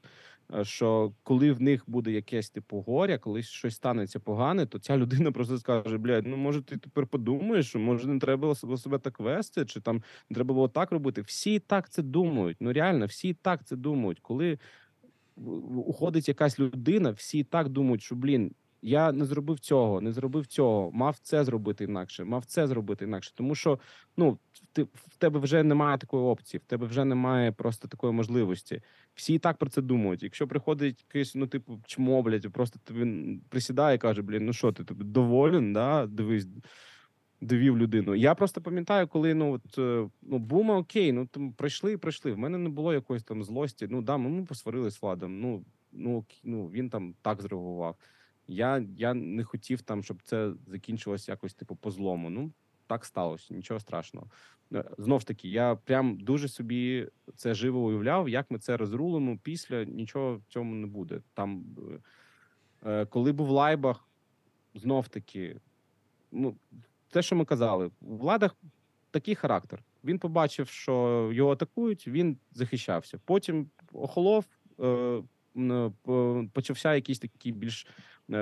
е, Що коли в них буде якесь типу горя, коли щось станеться погане, то ця людина просто скаже: блядь, ну може ти тепер подумаєш, що може не треба було себе- так вести, чи там не треба було так робити. Всі і так це думають. Ну реально, всі і так це думають. Коли уходить якась людина, всі і так думають, що блін, я не зробив цього, не зробив цього, мав це зробити інакше, мав це зробити інакше. Тому що ну ти в тебе вже немає такої опції, в тебе вже немає просто такої можливості. Всі і так про це думають. Якщо приходить якийсь, ну типу, чмо, блядь, просто тобі присідає і каже: блін, ну що ти тобі доволен? Да? Дивись, довів людину. Я просто пам'ятаю, коли ну от е, ну бума окей, ну там пройшли і пройшли. В мене не було якоїсь там злості. Ну да, ми, ми посварились з Владом. Ну ну ну він там так зреагував. Я, я не хотів там, щоб це закінчилось якось типу по злому. Ну так сталося, нічого страшного. Е, Знов ж таки, я прям дуже собі це живо уявляв, як ми це розрулимо після нічого в цьому не буде. Там е, коли був лайбах, знов таки, ну те, що ми казали, у владах такий характер. Він побачив, що його атакують, він захищався. Потім охолов, е, почався якийсь такий більш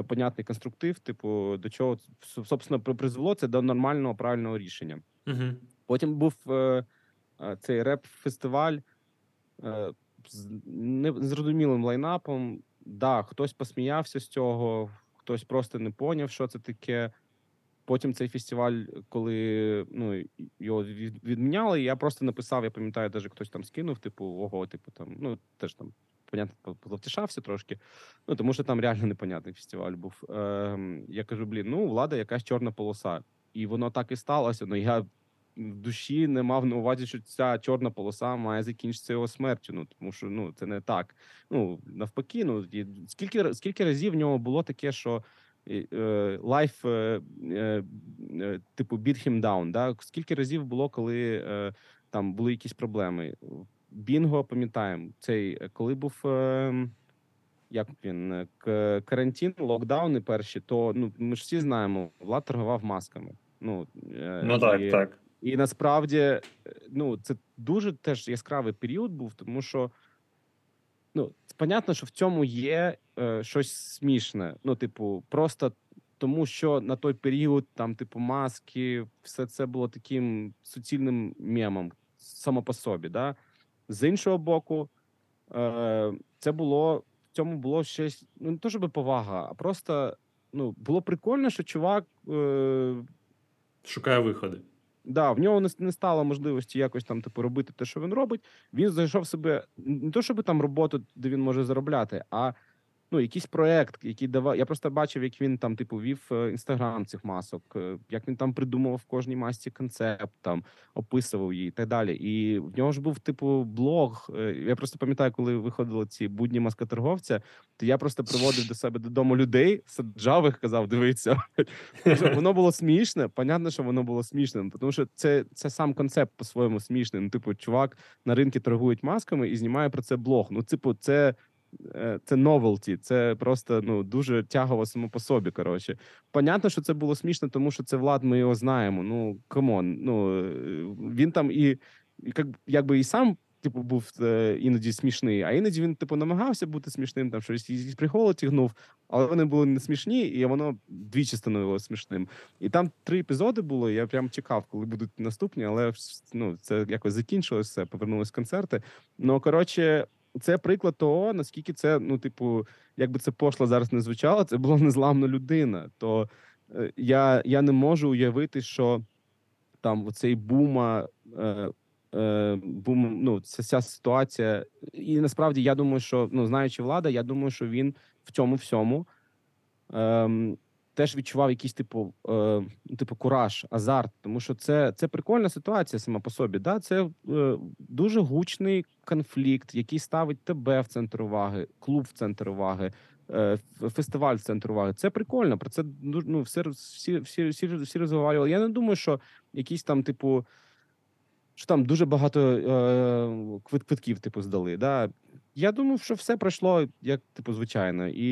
понятний конструктив, типу, до чого собственно призвело це до нормального правильного рішення. Угу. Потім був е, е, цей реп-фестиваль е, з незрозумілим лайнапом. Да, хтось посміявся з цього, хтось просто не поняв, що це таке. Потім цей фестиваль, коли ну його відміняли, я просто написав, я пам'ятаю, навіть хтось там скинув, типу, ого, типу там, ну теж там, понятно, позавтішався трошки. Ну тому що там реально непонятний фестиваль був. Ем, я кажу, блін, ну у Влада якась чорна полоса. І воно так і сталося. Ну я в душі не мав на увазі, що ця чорна полоса має закінчитися його смертю. Ну тому що ну це не так. Ну навпаки, ну скільки скільки разів в нього було таке, що е, е, life, е, е, е, типу, beat him down, да? Скільки разів було, коли там були якісь проблеми? Бінго пам'ятаємо. Цей коли був як він карантин, локдауни перші, то ну ми ж всі знаємо, влад торгував масками. Ну, Ну і- так. і насправді, ну, це дуже теж яскравий період був, тому що ну, понятно, що в цьому є е, щось смішне. Ну, типу, просто тому, що на той період там, типу, маски, все це було таким суцільним мемом само по собі. Да? З іншого боку, е, це було в цьому було щось, ну не то щоб повага, а просто ну, було прикольно, що чувак. Е, Шукає виходи. Да, в нього не, стало можливості якось там типу робити те, що він робить. Він знайшов себе не то, щоб там роботу, де він може заробляти, а ну якийсь проект, який давав. Я просто бачив, як він там, типу, вів інстаграм цих масок, е, як він там придумував в кожній масці концепт, там описував її і так далі. І в нього ж був типу блог. е, Я просто пам'ятаю, коли виходили ці будні маскоторговця, то я просто приводив до себе додому людей, саджав їх, казав, дивіться. Тобто воно було смішне. Понятно, що воно було смішним, тому що це, це сам концепт по-своєму смішний. Ну, типу, чувак на ринку торгують масками і знімає про це блог. Ну, типу, це. Е, Це новелті, це просто ну дуже тягово само по собі. Коротше, понятно, що це було смішно, тому що це Влад. Ми його знаємо. Ну come on. Ну е, він там і, як, якби і сам типу був е, іноді смішний, а іноді він типу намагався бути смішним, там щось із приколу тягнув, але вони були не смішні, і воно двічі становилося смішним. І там три епізоди було. Я прям чекав, коли будуть наступні, але ну, це якось закінчилось, все, повернулись концерти. Ну коротше, це приклад того, наскільки це, ну, типу, якби це пошло зараз не звучало, це була незламна людина. То е, я, я не можу уявити, що там оцей бума. Е, е, бум, ну, ця, ця ситуація, і насправді я думаю, що ну, знаючи влада, я думаю, що він в цьому всьому ем, теж відчував якийсь типу, е, ну, типу кураж, азарт, тому що це, це прикольна ситуація сама по собі. Да? Це е, дуже гучний конфлікт, який ставить тебе в центр уваги, клуб в центр уваги. е, Фестиваль в центр уваги. Це прикольно. Про це дуже, ну, всі, всі, всі, всі, всі розговорювали. Я не думаю, що якісь там, типу, що там дуже багато е, квитків, типу, здали. Да? Я думав, що все пройшло як, типу, звичайно. І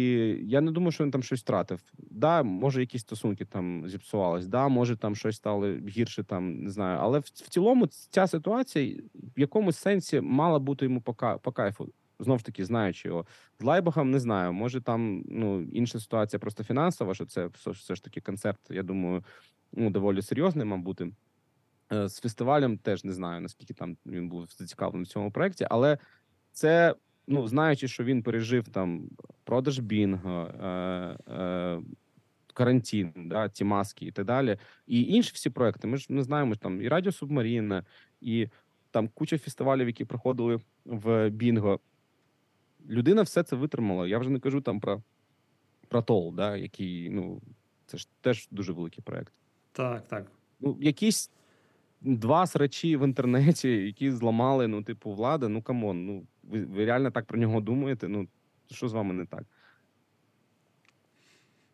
я не думаю, що він там щось втратив. Да, може, якісь стосунки там зіпсувались, да, може там щось стало гірше, там не знаю. Але в, в цілому ця ситуація в якомусь сенсі мала бути йому по, по кайфу. Знов ж таки, знаючи його. З Лайбахом не знаю. Може, там ну, інша ситуація просто фінансова, що це все, ж таки концерт, я думаю, ну, доволі серйозний, мав бути. Е, З фестивалем теж не знаю, наскільки там він був зацікавлений в цьому проєкті, але це, ну, знаючи, що він пережив там продаж Бінго, е, е, карантин, да, ті маски і так далі, і інші всі проекти. Ми ж не знаємо там і Радіо Субмаріна, і там куча фестивалів, які проходили в Бінго. Людина все це витримала. Я вже не кажу там про, про Тол, да, який, ну, це ж теж дуже великий проект. Так, так. Ну, якісь два срачі в інтернеті, які зламали, ну, типу, Влада. Ну come on, ну ви, ви реально так про нього думаєте? Ну, що з вами не так?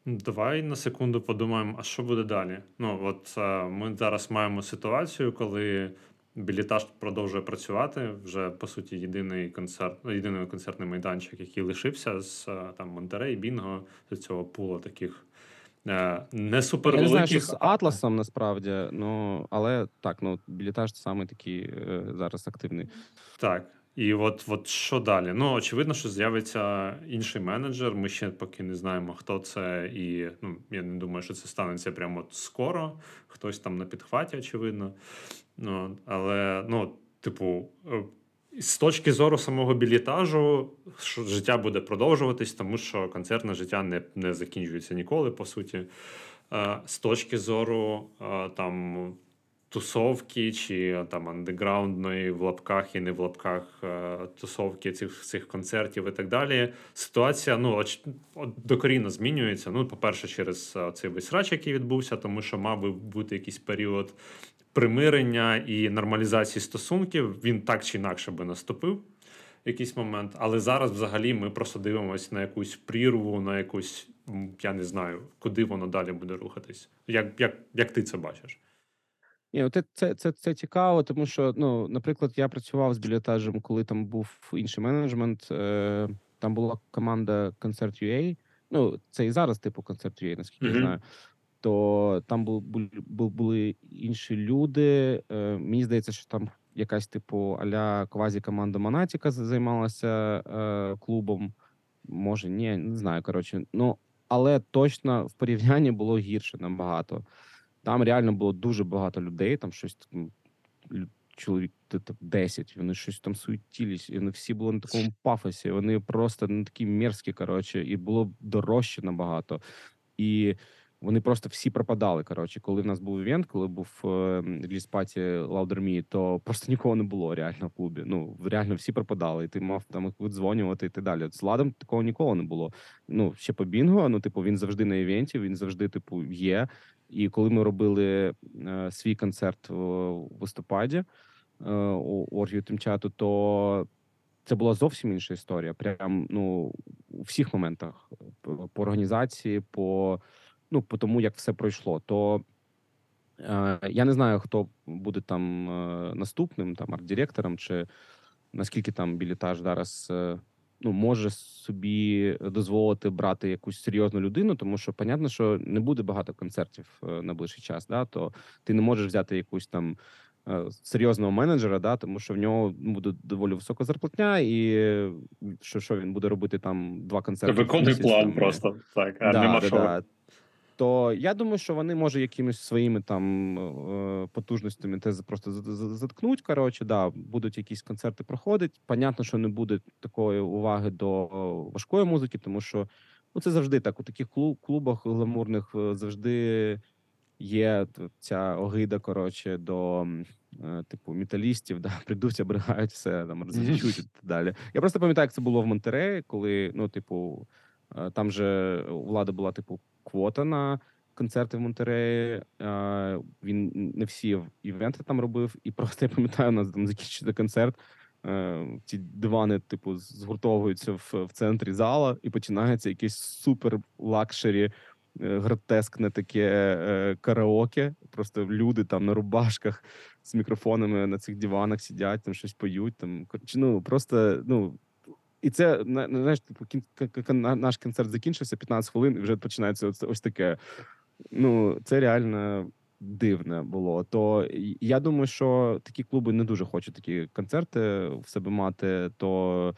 Давай на секунду подумаємо, а що буде далі? Ну, от е, ми зараз маємо ситуацію, коли білітаж продовжує працювати. Вже по суті єдиний концерт, ну, єдиний концертний майданчик, який лишився з е, там Монтерей, Бінго, з цього пула таких е, не Я не знаю, що з Атласом насправді, ну але так, ну білітаж саме такий е, зараз активний. Так. І от, от що далі? Ну, очевидно, що з'явиться інший менеджер. Ми ще поки не знаємо, хто це, і ну, я не думаю, що це станеться прямо скоро. Хтось там на підхваті, очевидно. Ну, але, ну, типу, е, з точки зору самого білітажу, життя буде продовжуватись, тому що концертне життя не, не закінчується ніколи, по суті. Е, З точки зору е, там тусовки чи там андеграундної в лапках і не в лапках е, тусовки цих цих концертів і так далі. Ситуація ну докорінно змінюється. Ну, по-перше, через е, цей весь рач, який відбувся, тому що мав би бути якийсь період примирення і нормалізації стосунків. Він так чи інакше би наступив. в Якийсь момент, але зараз взагалі ми просто дивимося на якусь прірву, на якусь, я не знаю, куди воно далі буде рухатись. Як, як, як ти це бачиш? Ні, це, це, це, це цікаво, тому що, ну, наприклад, я працював з білетажем, коли там був інший менеджмент. Е, там була команда Concert.ua, Ну, це і зараз, типу, Concert.ua, наскільки я знаю. То там бу, бу- бу- були інші люди. Е, мені здається, що там якась, типу, аля квазі-команда Монатіка займалася е, клубом. Може, ні, не знаю. Коротше, ну але точно в порівнянні було гірше набагато. Там реально було дуже багато людей, там щось чоловік т- т- 10, вони щось там суетілись, і вони всі були на такому пафосі. Вони просто ну, такі мерзкі, коротше, і було дорожче набагато. І вони просто всі пропадали. Коротше, коли в нас був івент, коли був е, реліз паті Louder Me, то просто нікого не було реально в клубі. Ну реально всі пропадали, і ти мав там їх видзвонювати і так далі. З ладом такого ніколи не було. Ну ще по Бінго, ну типу, він завжди на івенті, він завжди, типу, є. І коли ми робили е, свій концерт у листопаді е, у Оргію Тимчату, то це була зовсім інша історія. Прям ну у всіх моментах по, по організації, по ну по тому, як все пройшло. То е, я не знаю, хто буде там е, наступним, там арт-директором, чи наскільки там білітаж зараз. Е, Ну, може собі дозволити брати якусь серйозну людину, тому що понятно, що не буде багато концертів е, на ближчий час. Да, то ти не можеш взяти якусь там е, серйозного менеджера, да, тому що в нього буде доволі висока зарплатня, і що, що він буде робити там два концерти. в Виконуй план там, просто. Так, а да, нема да, що. да. То я думаю, що вони може якимись своїми там е, потужностями те просто за- за- заткнуть. Коротше, да, будуть якісь концерти проходити. Понятно, що не буде такої уваги до важкої музики, тому що ну це завжди так. У таких клубах гламурних е, завжди є ця огида, коротше, до е, типу металістів, да, прийдуть, обригають все, там розвічуть і так далі. Я просто пам'ятаю, як це було в Монтереї, коли, ну, типу, е, там же у Влада була, типу, квота на концерти в Монтереї. Він не всі івенти там робив, і просто я пам'ятаю, у нас там закінчиться концерт. е, Ці дивани, типу, згуртовуються в, в центрі зала, і починається якийсь супер luxury е, гротескне таке е, караоке. Просто люди там на рубашках з мікрофонами на цих диванах сидять, там щось поють. Там ну просто ну. І це на- на- знаєш, типу, наш концерт закінчився 15 хвилин, і вже починається ось, таке. Ну, це реально дивне було. То я думаю, що такі клуби не дуже хочуть такі концерти в себе мати. То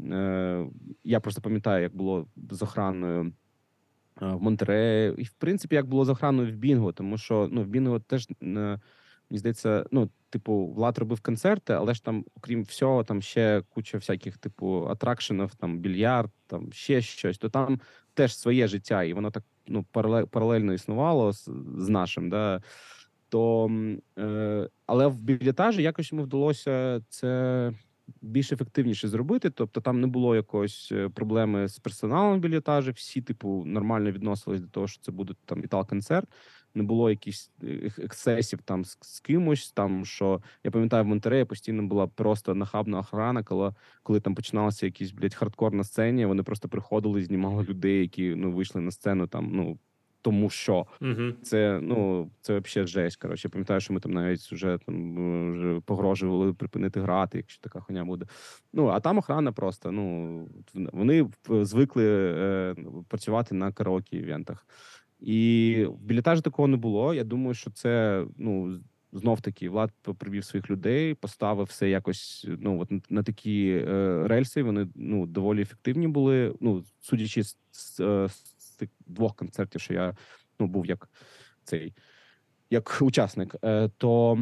е, я просто пам'ятаю, як було з охраною е, в Монтереї, і в принципі, як було з охраною в Бінго, тому що ну в Бінго теж е, мені здається, ну, типу, Влад робив концерти, але ж там, окрім всього, там ще куча всяких, типу, атракшенів, там більярд, там ще щось. То там теж своє життя, і воно так ну парале- паралельно існувало з, з нашим. Да? То, е, але в білетажі якось йому вдалося це більш ефективніше зробити. Тобто там не було якоїсь е, проблеми з персоналом в білетажі. Всі, типу, нормально відносились до того, що це буде там метал-концерт. Не було якихось е, ексцесів там з, з кимось. Там що я пам'ятаю, в Монтереї постійно була просто нахабна охрана, коли, коли там починалося якийсь блядь, хардкор на сцені. Вони просто приходили знімали людей, які ну вийшли на сцену там. Ну тому що Угу. це ну це взагалі жесть. Коротше, я пам'ятаю, що ми там навіть вже там е, вже погрожували припинити грати, якщо така хуйня буде. Ну а там охрана просто. Ну вони звикли е, працювати на караоке івентах. І в білетажі такого не було. Я думаю, що це ну знов таки влад привів своїх людей, поставив все якось. Ну от на- на такі е, рельси. Вони ну доволі ефективні були. Ну, судячи з, з, е, з тих двох концертів, що я ну був як цей як учасник, е, то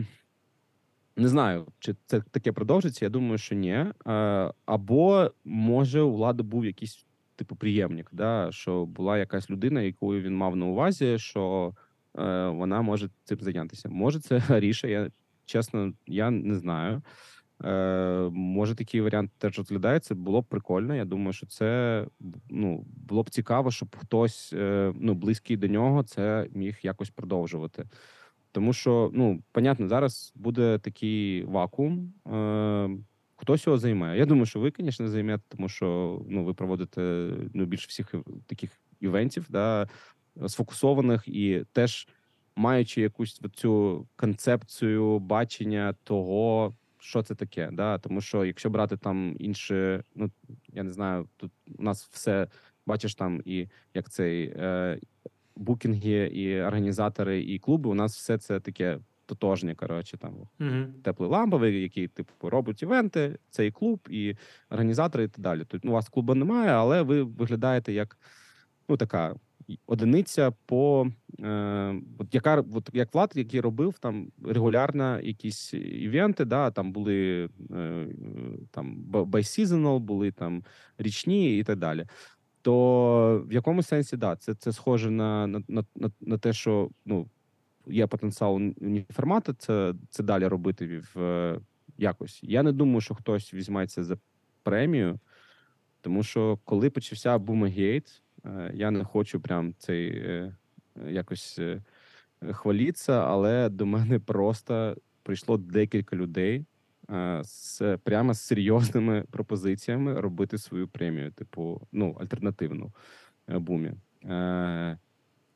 не знаю, чи це таке продовжиться. Я думаю, що ні. Е, Або може у влади був якийсь типу приємник, да, що була якась людина, яку він мав на увазі, що е, вона може цим зайнятися. Може, це Аріша, я чесно, я не знаю. Е, може, такий варіант теж розглядається. Було б прикольно. Я думаю, що це ну було б цікаво, щоб хтось е, ну близький до нього це міг якось продовжувати. Тому що, ну, понятно, зараз буде такий вакуум. Е, хтось його займе. Я думаю, що ви, звісно, займете, тому що ну, ви проводите ну, більше всіх таких івентів, да, сфокусованих і теж маючи якусь цю концепцію бачення того, що це таке. Да? Тому що якщо брати там інше, ну я не знаю, тут у нас все бачиш там і як цей е, букінги, і організатори, і клуби. У нас все це таке тотожнє. Коротше, там Угу. теплий ламповий, який типу робить івенти, цей клуб і організатори, і так далі. Тут ну, у вас клубу немає, але ви виглядаєте як ну така одиниця по е, от яка от як влад, який робив там регулярно якісь івенти. Да, там були е, там байсізонал, були там річні і так далі. То в якому сенсі да, це це схоже на на, на, на те, що ну є потенціал уніформату, це це далі робити в якось. Я не думаю, що хтось візьметься за премію, тому що коли почався Бумагейт, я не хочу прям цей е, якось е, хвалітися, але до мене просто прийшло декілька людей е, з прямо з серйозними пропозиціями робити свою премію, типу, ну, альтернативну бумі.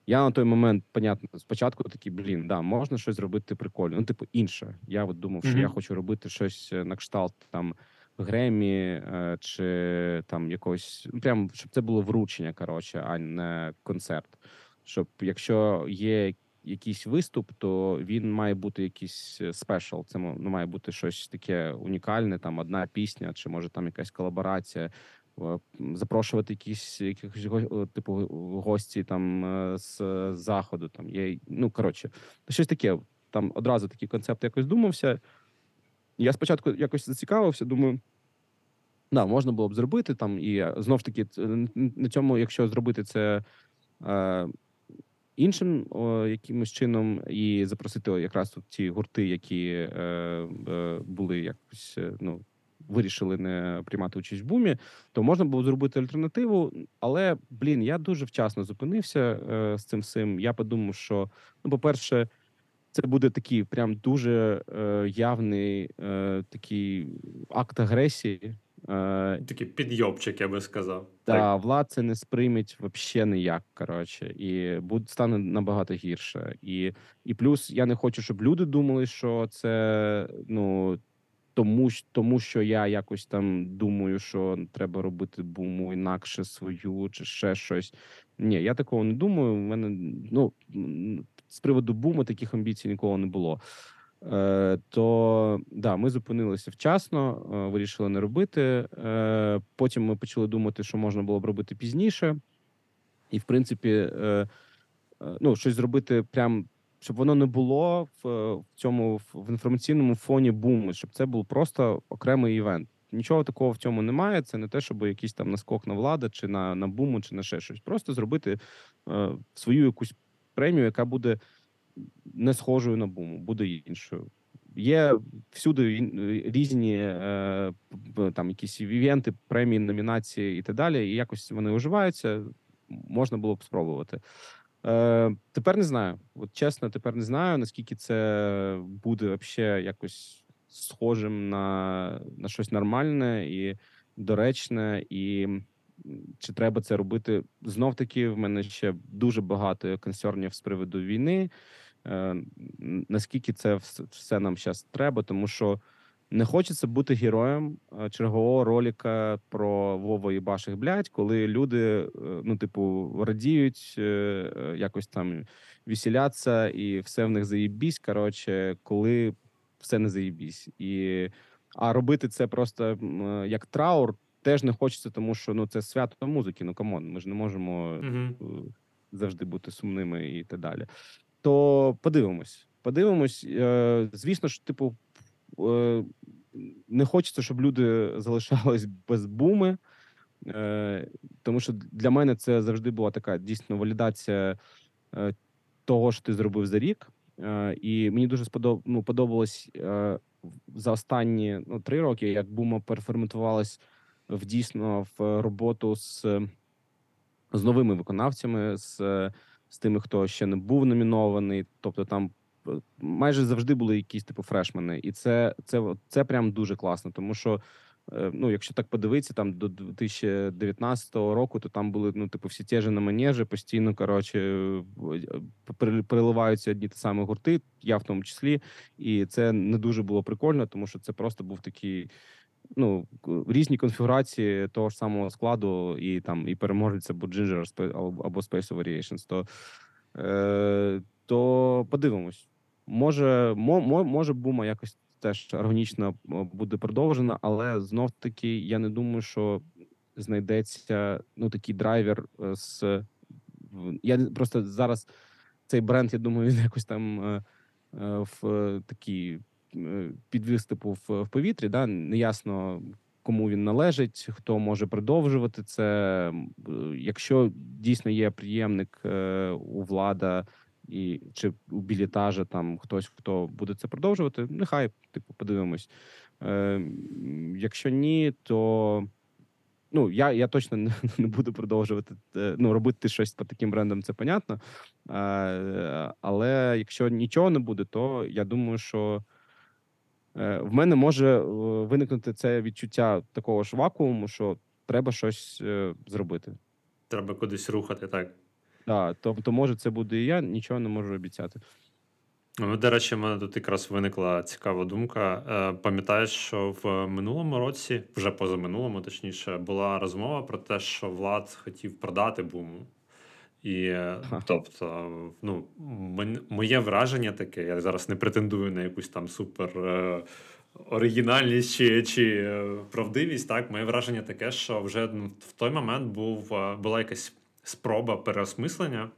Я на той момент, понятно, спочатку такий, блін, да, можна щось зробити прикольно. Ну, типу, інше. Я от думав, що mm-hmm. я хочу робити щось на кшталт там Гремі е, чи там якось, ну прям щоб це було вручення, коротше, а не концерт. Щоб якщо є якийсь виступ, то він має бути якийсь спешл. Це ну, має бути щось таке унікальне, там одна пісня, чи може там якась колаборація. Запрошувати якісь якихось типу гості там е, з заходу. Там є ну коротше, щось таке. Там одразу такий концепт якось думався. Я спочатку якось зацікавився, думаю, да, можна було б зробити там, і знов таки на цьому, якщо зробити це е, іншим о, якимось чином, і запросити якраз тут ті гурти, які е, е, були якось е, ну. Вирішили не приймати участь в бумі, то можна було зробити альтернативу. Але блін, я дуже вчасно зупинився е, з цим всім. Я подумав, що ну, по-перше, це буде такий прям дуже е, явний е, такий акт агресії. Е, Такий підйобчик, я би сказав. Та так. влад це не сприйметь взагалі ніяк. Коротше, і буде стане набагато гірше. І і плюс я не хочу, щоб люди думали, що це ну тому, тому що я якось там думаю, що треба робити буму інакше свою чи ще щось. Ні, я такого не думаю. У мене ну з приводу буму таких амбіцій ніколи не було. Е, То да, ми зупинилися вчасно, е, вирішили не робити. Е, Потім ми почали думати, що можна було б робити пізніше, і в принципі, е, е, ну щось зробити прям. Щоб воно не було в, в цьому в інформаційному фоні буму, щоб це був просто окремий івент. Нічого такого в цьому немає. Це не те, щоб якийсь там наскок на влада, чи на на буму, чи на ще щось. Просто зробити е, свою якусь премію, яка буде не схожою на буму, буде іншою. Є всюди різні е, там якісь івенти, премії, номінації і так далі. І якось вони уживаються. Можна було б спробувати. Е, Тепер не знаю. От чесно, тепер не знаю, наскільки це буде взагалі якось схожим на, на щось нормальне і доречне і чи треба це робити знов таки? В мене ще дуже багато консернів з приводу війни. Е, наскільки це все нам зараз треба, тому що не хочеться бути героєм е, чергового ролика про Вова і Баших блядь, коли люди, е, ну, типу, радіють, якось там весіляться, і все в них заїбісь. Коротше, коли все не заїбісь. І а робити це просто як траур теж не хочеться, тому що ну це свято музики. Ну come on, ми ж не можемо угу. завжди бути сумними і так далі. То подивимось, подивимось. Е, звісно ж, типу, е, не хочеться, щоб люди залишались без буми. Тому що для мене це завжди була така дійсно валідація того, що ти зробив за рік. І мені дуже сподоб... ну, подобалось за останні ну, три роки, як бума переформатувалась в дійсно в роботу з з новими виконавцями, з з тими, хто ще не був номінований. Тобто, там е, майже завжди були якісь типу фрешмени, і це це, це прям дуже класно, тому що Е, ну, якщо так подивитися, там до 2019 року, то там були ну, типу, всі ті ж на манежі, постійно коротше е, переливаються одні ті самі гурти, я в тому числі, і це не дуже було прикольно, тому що це просто був такий. Ну, різні конфігурації того ж самого складу, і там і переможеться або Ginger або Space Variations, то е, то подивимось. Може, мо, може, бума якось теж органічно буде продовжена, але знов таки я не думаю, що знайдеться ну такий драйвер е, з я просто зараз цей бренд, я думаю, він якось там е, е, в такий підвіз типу в повітрі. Да? Неясно, кому він належить, хто може продовжувати це. Якщо дійсно є приємник у влада і чи у білітажа там хтось, хто буде це продовжувати, нехай типу подивимось. Е, Якщо ні, то ну я я точно не, не буду продовжувати е, ну, робити щось по таким брендам, це понятно. Е, але якщо нічого не буде, то я думаю, що. Е, в мене може виникнути це відчуття такого ж вакууму, що треба щось зробити. Треба кудись рухати, так. Так, тобто, може, це буде і я, нічого не можу обіцяти. Ну, До речі, в мене тут якраз виникла цікава думка. Е, пам'ятаєш, що в минулому році, вже позаминулому, точніше, була розмова про те, що Влад хотів продати буму. І ага. тобто, ну, моє враження таке, я зараз не претендую на якусь там супер е, оригінальність чи чи е, правдивість. Так, моє враження таке, що вже ну, в той момент був була якась спроба переосмислення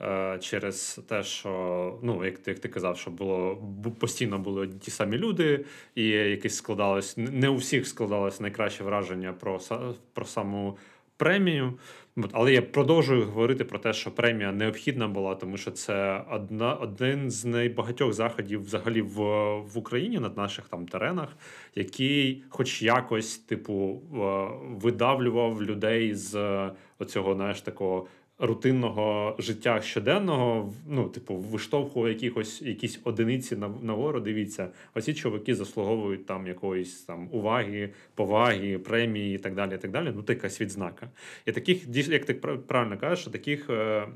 е, через те, що, ну, як ти як ти казав, що було постійно були ті самі люди, і якесь складалось, не у всіх складалось найкраще враження про про саму премію. Але я продовжую говорити про те, що премія необхідна була, тому що це одна один з найбагатьох заходів взагалі в в Україні на наших там теренах, який, хоч якось, типу, видавлював людей з оцього, знаєш, такого рутинного життя щоденного, ну, типу, виштовхує якихось якісь одиниці на нагору. Дивіться, оці чоловіки заслуговують там якоїсь там уваги, поваги, премії і так далі. і так далі. Ну, це якась відзнака. І таких, як ти правильно кажеш, що таких е,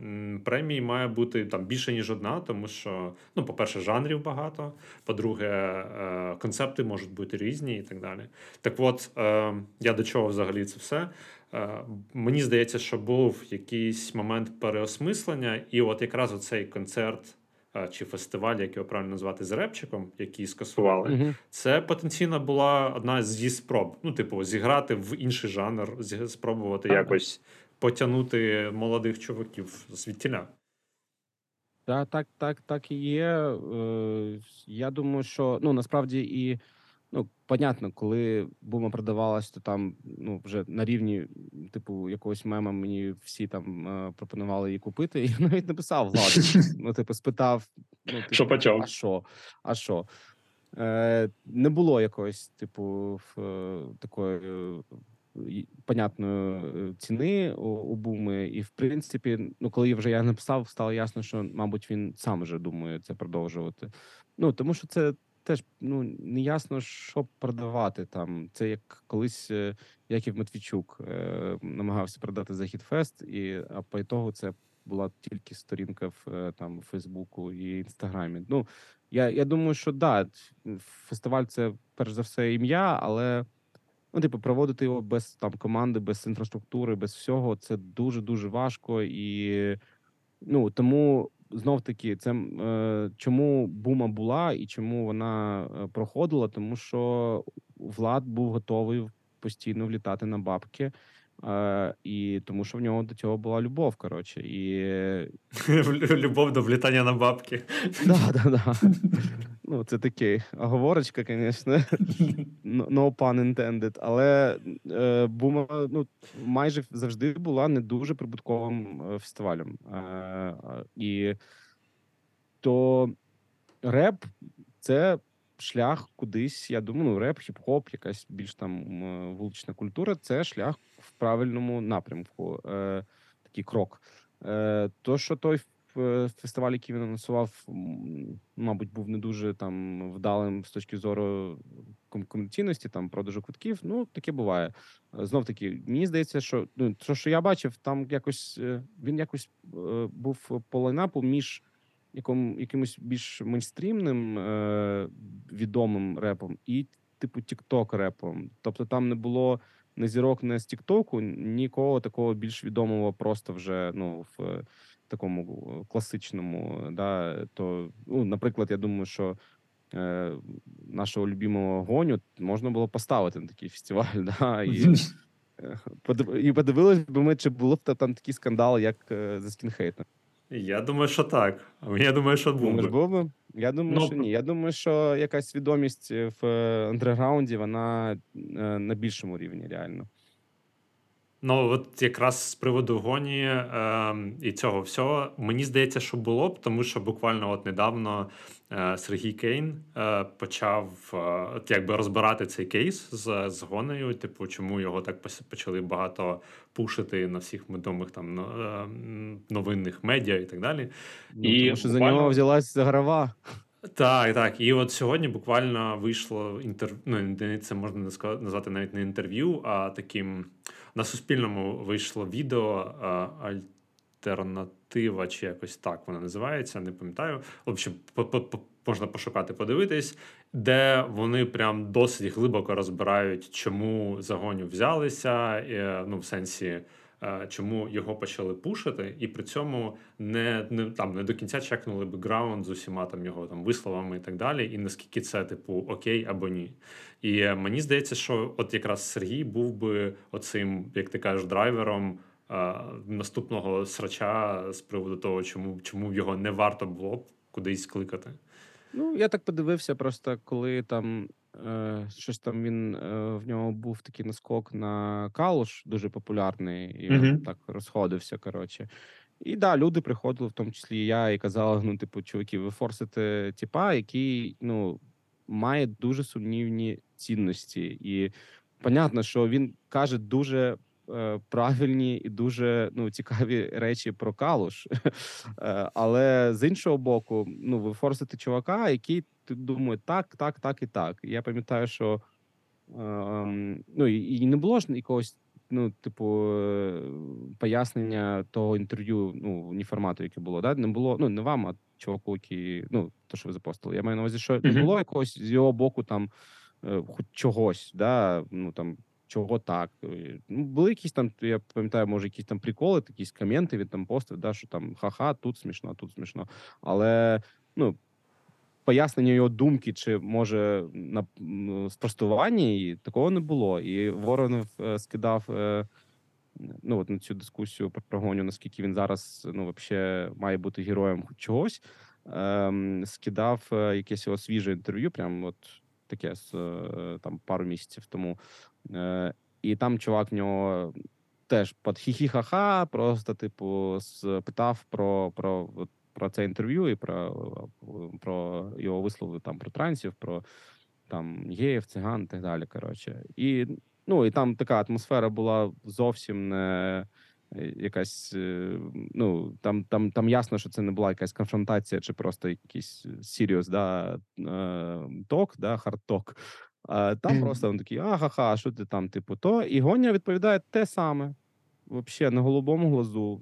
премій має бути там більше, ніж одна, тому що, ну, по-перше, жанрів багато, по-друге, е, концепти можуть бути різні і так далі. Так от, е, я до чого взагалі це все. Е, мені здається, що був якийсь момент переосмислення, і от якраз оцей концерт е, чи фестиваль, як його правильно назвати, з репчиком, який скасували, mm це потенційно була одна зі спроб. Ну, типу, зіграти в інший жанр, спробувати якось потягнути молодих чуваків звідтіля. Так, так, так, так і є. Е, я думаю, що ну насправді і. Ну, понятно, коли бума продавалась, то там ну вже на рівні, типу, якогось мема мені всі там е, пропонували її купити. І я навіть написав владу. Ну, типу, спитав, ну, типу, що почав? а що? А що? Е, Не було якоїсь, типу, в, е, такої е, понятної е, ціни у, у буми. І в принципі, ну коли вже я написав, стало ясно, що, мабуть, він сам вже думає це продовжувати. Ну тому що це теж ну не ясно, що продавати там. Це як колись е, Яків Матвійчук е, намагався продати Захід Фест, і а по ітогу це була тільки сторінка в е, там Фейсбуку і Інстаграмі. Ну я я думаю, що да, фестиваль це перш за все ім'я, але ну, типу, проводити його без там команди, без інфраструктури, без всього це дуже дуже важко і ну тому знов таки, це е, чому бума була і чому вона е, проходила, тому що влад був готовий постійно влітати на бабки. Uh, і тому, що в нього до цього була любов. Коротше, і любов до влітання на бабки. Да, да, да. Ну, це таке оговорочка, звісно. No pun intended. Але е, бума ну, майже завжди була не дуже прибутковим е, фестивалем. Е, І то реп це шлях кудись. Я думаю, ну, реп, хіп-хоп, якась більш там вулична культура це шлях в правильному напрямку. Е, Такий крок. Е, То, що той е, фестиваль, який він анонсував, мабуть, був не дуже там вдалим з точки зору ком- комерційності, там продажу квитків. Ну, таке буває. Знов таки, мені здається, що ну, то, що я бачив, там якось е, він якось е, був по лайнапу між яком, якимось більш мейнстрімним е, відомим репом і, типу, тікток репом. Тобто там не було не зірок, не з Тіктоку, нікого такого більш відомого, просто вже ну в е, такому е, класичному. Да, то, ну, наприклад, я думаю, що. е, Нашого любимого гоню можна було поставити на такий фестиваль, да, і І подивились би ми, чи було б та- там такий скандал, як за скінхейтом. Я думаю, що так. Я думаю, що був Думаєш, би. був би? Я думаю, Ну, що ні. Я думаю, що якась свідомість в е, андерграунді, вона е, на більшому рівні, реально. Ну, от якраз з приводу гоні е, і цього всього, мені здається, що було б, тому що буквально от недавно Сергій Кейн е, почав е, от якби розбирати цей кейс з, з гонею. Типу, чому його так почали багато пушити на всіх відомих там е, новинних медіа і так далі. Ну, І тому що за нього взялась грова. Так, так. І от сьогодні буквально вийшло інтерв'ю. Ну, це можна назвати навіть не інтерв'ю, а таким на Суспільному вийшло відео а, альтернатива, чи якось так вона називається, не пам'ятаю. В общем, можна пошукати, подивитись, де вони прям досить глибоко розбирають, чому загоню взялися, е, ну, в сенсі. е, Чому його почали пушити, і при цьому не, не там не до кінця чекнули бекграунд з усіма там його там висловами і так далі, і наскільки це типу окей або ні. І е, мені здається, що от якраз Сергій був би оцим, як ти кажеш, драйвером наступного срача з приводу того, чому, чому його не варто було б кудись кликати. Ну, я так подивився, просто коли там е, щось там він е, в нього був такий наскок на калуш, дуже популярний, і він так розходився. Коротше. І да, люди приходили, в тому числі і я, і казали: ну, типу, чуваки, ви форсите типа, який ну, має дуже сумнівні цінності. І понятно, що він каже дуже. Е, Правильні і дуже ну цікаві речі про калуш, Е, але з іншого боку, ну ви форсите чувака, який ти думає, так, так, так і так. І я пам'ятаю, що ем, ну і, не було ж якогось, ну, типу, е, пояснення того інтерв'ю, ну ні формату, яке було, да? не було. Ну не вам, а чуваку, який, ну то, що ви запостили. Я маю на увазі, що не було якогось з його боку там хоч чогось, да, ну там. Чого так? Ну, були якісь там, я пам'ятаю, може, якісь там приколи, якісь коменти він там постив, да, що там ха-ха, тут смішно, тут смішно. Але ну, пояснення його думки, чи може на спростування її, такого не було. І Воронов е, скидав е, ну, от на цю дискусію про прогоню, наскільки він зараз ну, вообще має бути героєм чогось. Ем, скидав е, якесь його свіже інтерв'ю, прям от таке з е, там пару місяців тому. Е, і там чувак в нього теж під хі-хі-ха-ха, просто, типу, спитав про, про, про це інтерв'ю і про, про його вислови там про трансів, про там геїв, циган і так далі. Коротше. І, ну, і там така атмосфера була зовсім не е, якась. е, Ну, там, там, там ясно, що це не була якась конфронтація чи просто якийсь серйоз, да, е, talk, да, hard talk. А там просто він такий, ага-ха, що ти там, типу, то. І Гоня відповідає те саме. Взагалі, на голубому глазу.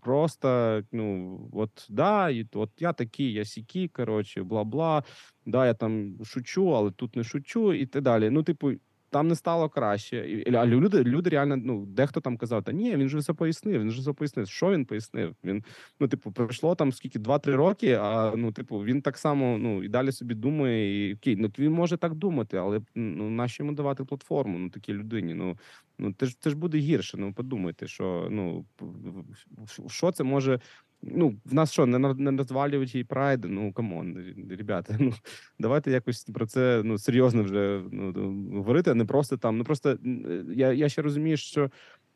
Просто, ну, от да, і от я такий, я сікі, коротше, бла-бла. Да, я там шучу, але тут не шучу, і так далі. Ну, типу, там не стало краще. А люди, люди реально, ну, дехто там казав, та ні, він же все пояснив, він же все пояснив. Що він пояснив? Він, ну, типу, пройшло там скільки 2-3 роки, а ну, типу, він так само ну, і далі собі думає, і окей, ну він може так думати, але ну, нащо йому давати платформу ну, такій людині? Ну, ну це ж це ж буде гірше. Ну, подумайте, що ну що це може. Ну, в нас що, не, розвалюють їй прайд? Ну, come on, ребята, ну давайте якось про це ну серйозно вже ну, говорити, а не просто там. Ну просто я, я ще розумію, що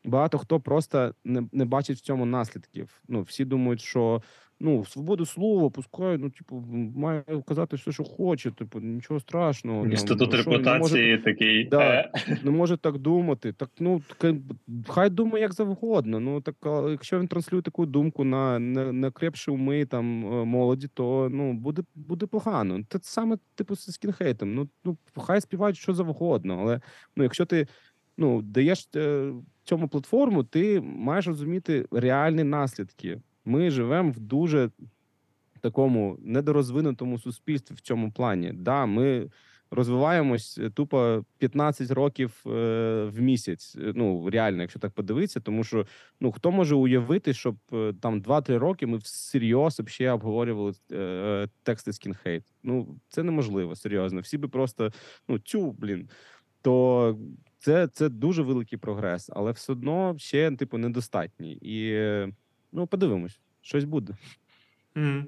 багато хто просто не, не бачить в цьому наслідків. Ну, всі думають, що ну, свободу слова, пускай, ну, типу, має казати все, що хоче, типу, нічого страшного. там, Інститут що, не може репутації такий. Да. е, не може так думати. Так ну таке, хай думає як завгодно. Ну так якщо він транслює таку думку на не, не крепші уми там е, молоді, то ну буде буде погано. Це саме типу з скінхейтом. Ну ну хай співають що завгодно, але ну якщо ти ну даєш е, цьому платформу, ти маєш розуміти реальні наслідки. Ми живемо в дуже такому недорозвинутому суспільстві в цьому плані. Да, ми розвиваємось е, тупо 15 років е, в місяць. е, Ну реально, якщо так подивитися, тому що ну хто може уявити, щоб е, там 2-3 роки ми всерйоз ще обговорювали е, тексти скінхейт. Ну це неможливо, серйозно. Всі би просто ну цю блін. То це, це дуже великий прогрес, але все одно ще типу недостатній. І е, ну подивимось, щось буде. Мгм.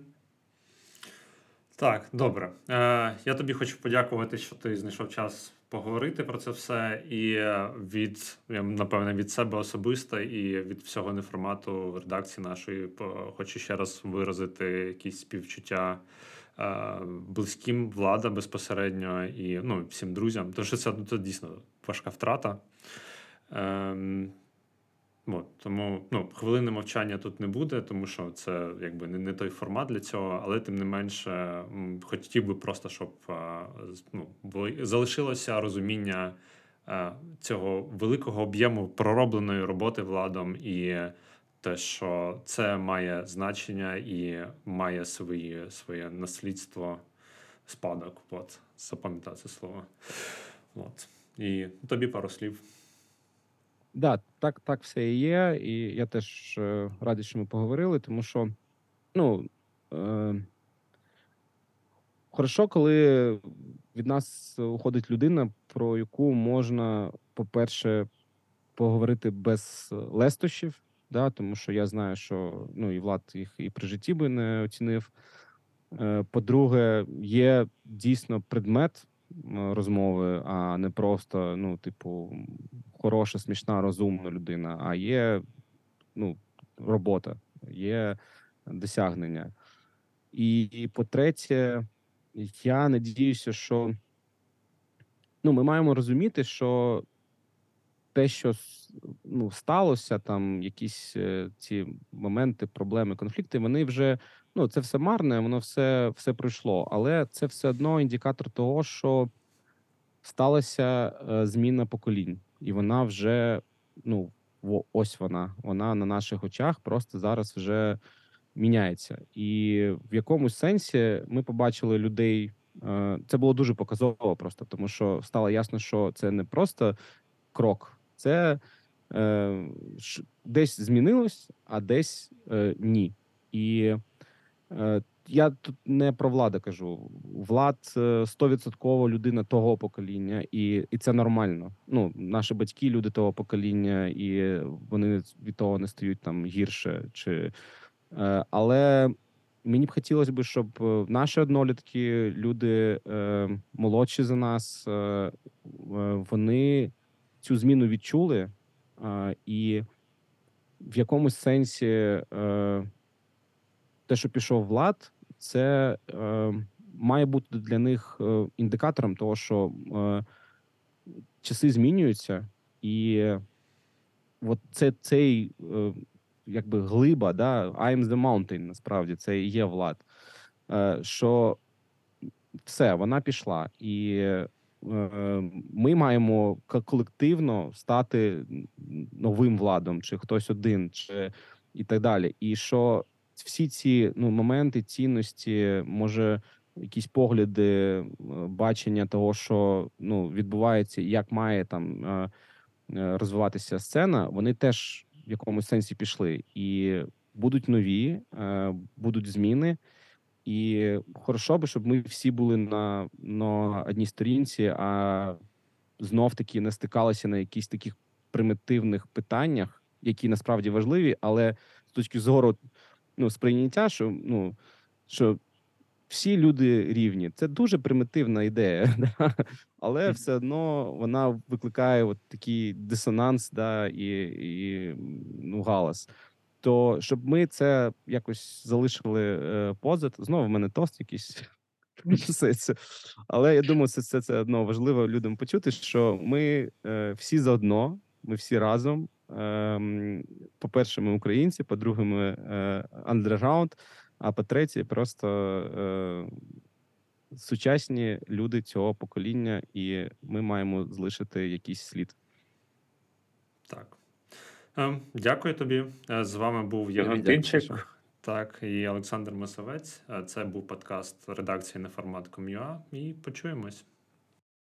Так, добре. Е, я тобі хочу подякувати, що ти знайшов час поговорити про це все. І е, від, напевне, від себе особисто і від всього неформату редакції нашої хочу ще раз виразити якісь співчуття е, близьким влада безпосередньо і ну, всім друзям. Тому що це, це дійсно важка втрата. Ем, От, тому ну, хвилини мовчання тут не буде, тому що це якби не, не той формат для цього, але тим не менше, хотів би просто, щоб ну, залишилося розуміння цього великого об'єму проробленої роботи владом, і те, що це має значення і має свої, своє наслідство, спадок. От, запам'ятати слово. От. І тобі пару слів. Да, так, так все і є. І я теж е, радий, що ми поговорили, тому що ну е, хорошо, коли від нас уходить людина, про яку можна, по-перше, поговорити без лестощів, да, тому що я знаю, що ну і Влад їх і при житті би не оцінив. Е, По-друге, є дійсно предмет розмови, а не просто, ну, типу, хороша, смішна, розумна людина, а є ну, робота, є досягнення. І, і по-третє, я надіюся, що ну, ми маємо розуміти, що те, що ну, сталося, там якісь е, ці моменти, проблеми, конфлікти, вони вже ну, це все марне, воно все, все пройшло. Але це все одно індикатор того, що сталася е, зміна поколінь, і вона вже ну ось вона. Вона на наших очах просто зараз вже міняється. І в якомусь сенсі ми побачили людей. е, Це було дуже показово, просто тому що стало ясно, що це не просто крок, це е, десь змінилось, а десь е, ні. І я тут не про влада кажу. Влад е, стовідсотково людина того покоління, і, і це нормально. Ну, наші батьки, люди того покоління, і вони від того не стають там гірше. Чи, е, але мені б хотілося б, щоб е, наші однолітки, люди е, молодші за нас, е, е, вони цю зміну відчули, е, і в якомусь сенсі е, те, що пішов влад, це е, має бути для них е, індикатором того, що е, часи змінюються, і от це цей е, якби глиба, да, I'm the mountain, насправді це і є влад. Е, що все, вона пішла, і е, ми маємо колективно стати новим владом, чи хтось один, чи і так далі. І що всі ці ну, моменти, цінності, може, якісь погляди, е, бачення того, що ну, відбувається, як має там е, е, розвиватися сцена, вони теж в якомусь сенсі пішли. І будуть нові, будуть зміни. І хорошо би, щоб ми всі були на, на одній сторінці, а знов таки не стикалися на якісь таких примітивних питаннях, які насправді важливі, але з точки зору ну, сприйняття, що ну що всі люди рівні, це дуже примітивна ідея, да? але все одно вона викликає от такий дисонанс, да, і, і ну, галас. то щоб ми це якось залишили е, позит. Знову в мене тост якийсь. Але я думаю, це, це, це одно важливо людям почути, що ми е, всі заодно, ми всі разом. Ем, по-перше, ми українці, по-друге, ми е, андерграунд, а по-третє, просто е, сучасні люди цього покоління, і ми маємо залишити якийсь слід. Так. Е, Дякую тобі. Е, З вами був Євген Тинчик. Так, і Олександр Мисовець. Е, Це був подкаст редакції Неформат.com.ua. І почуємось.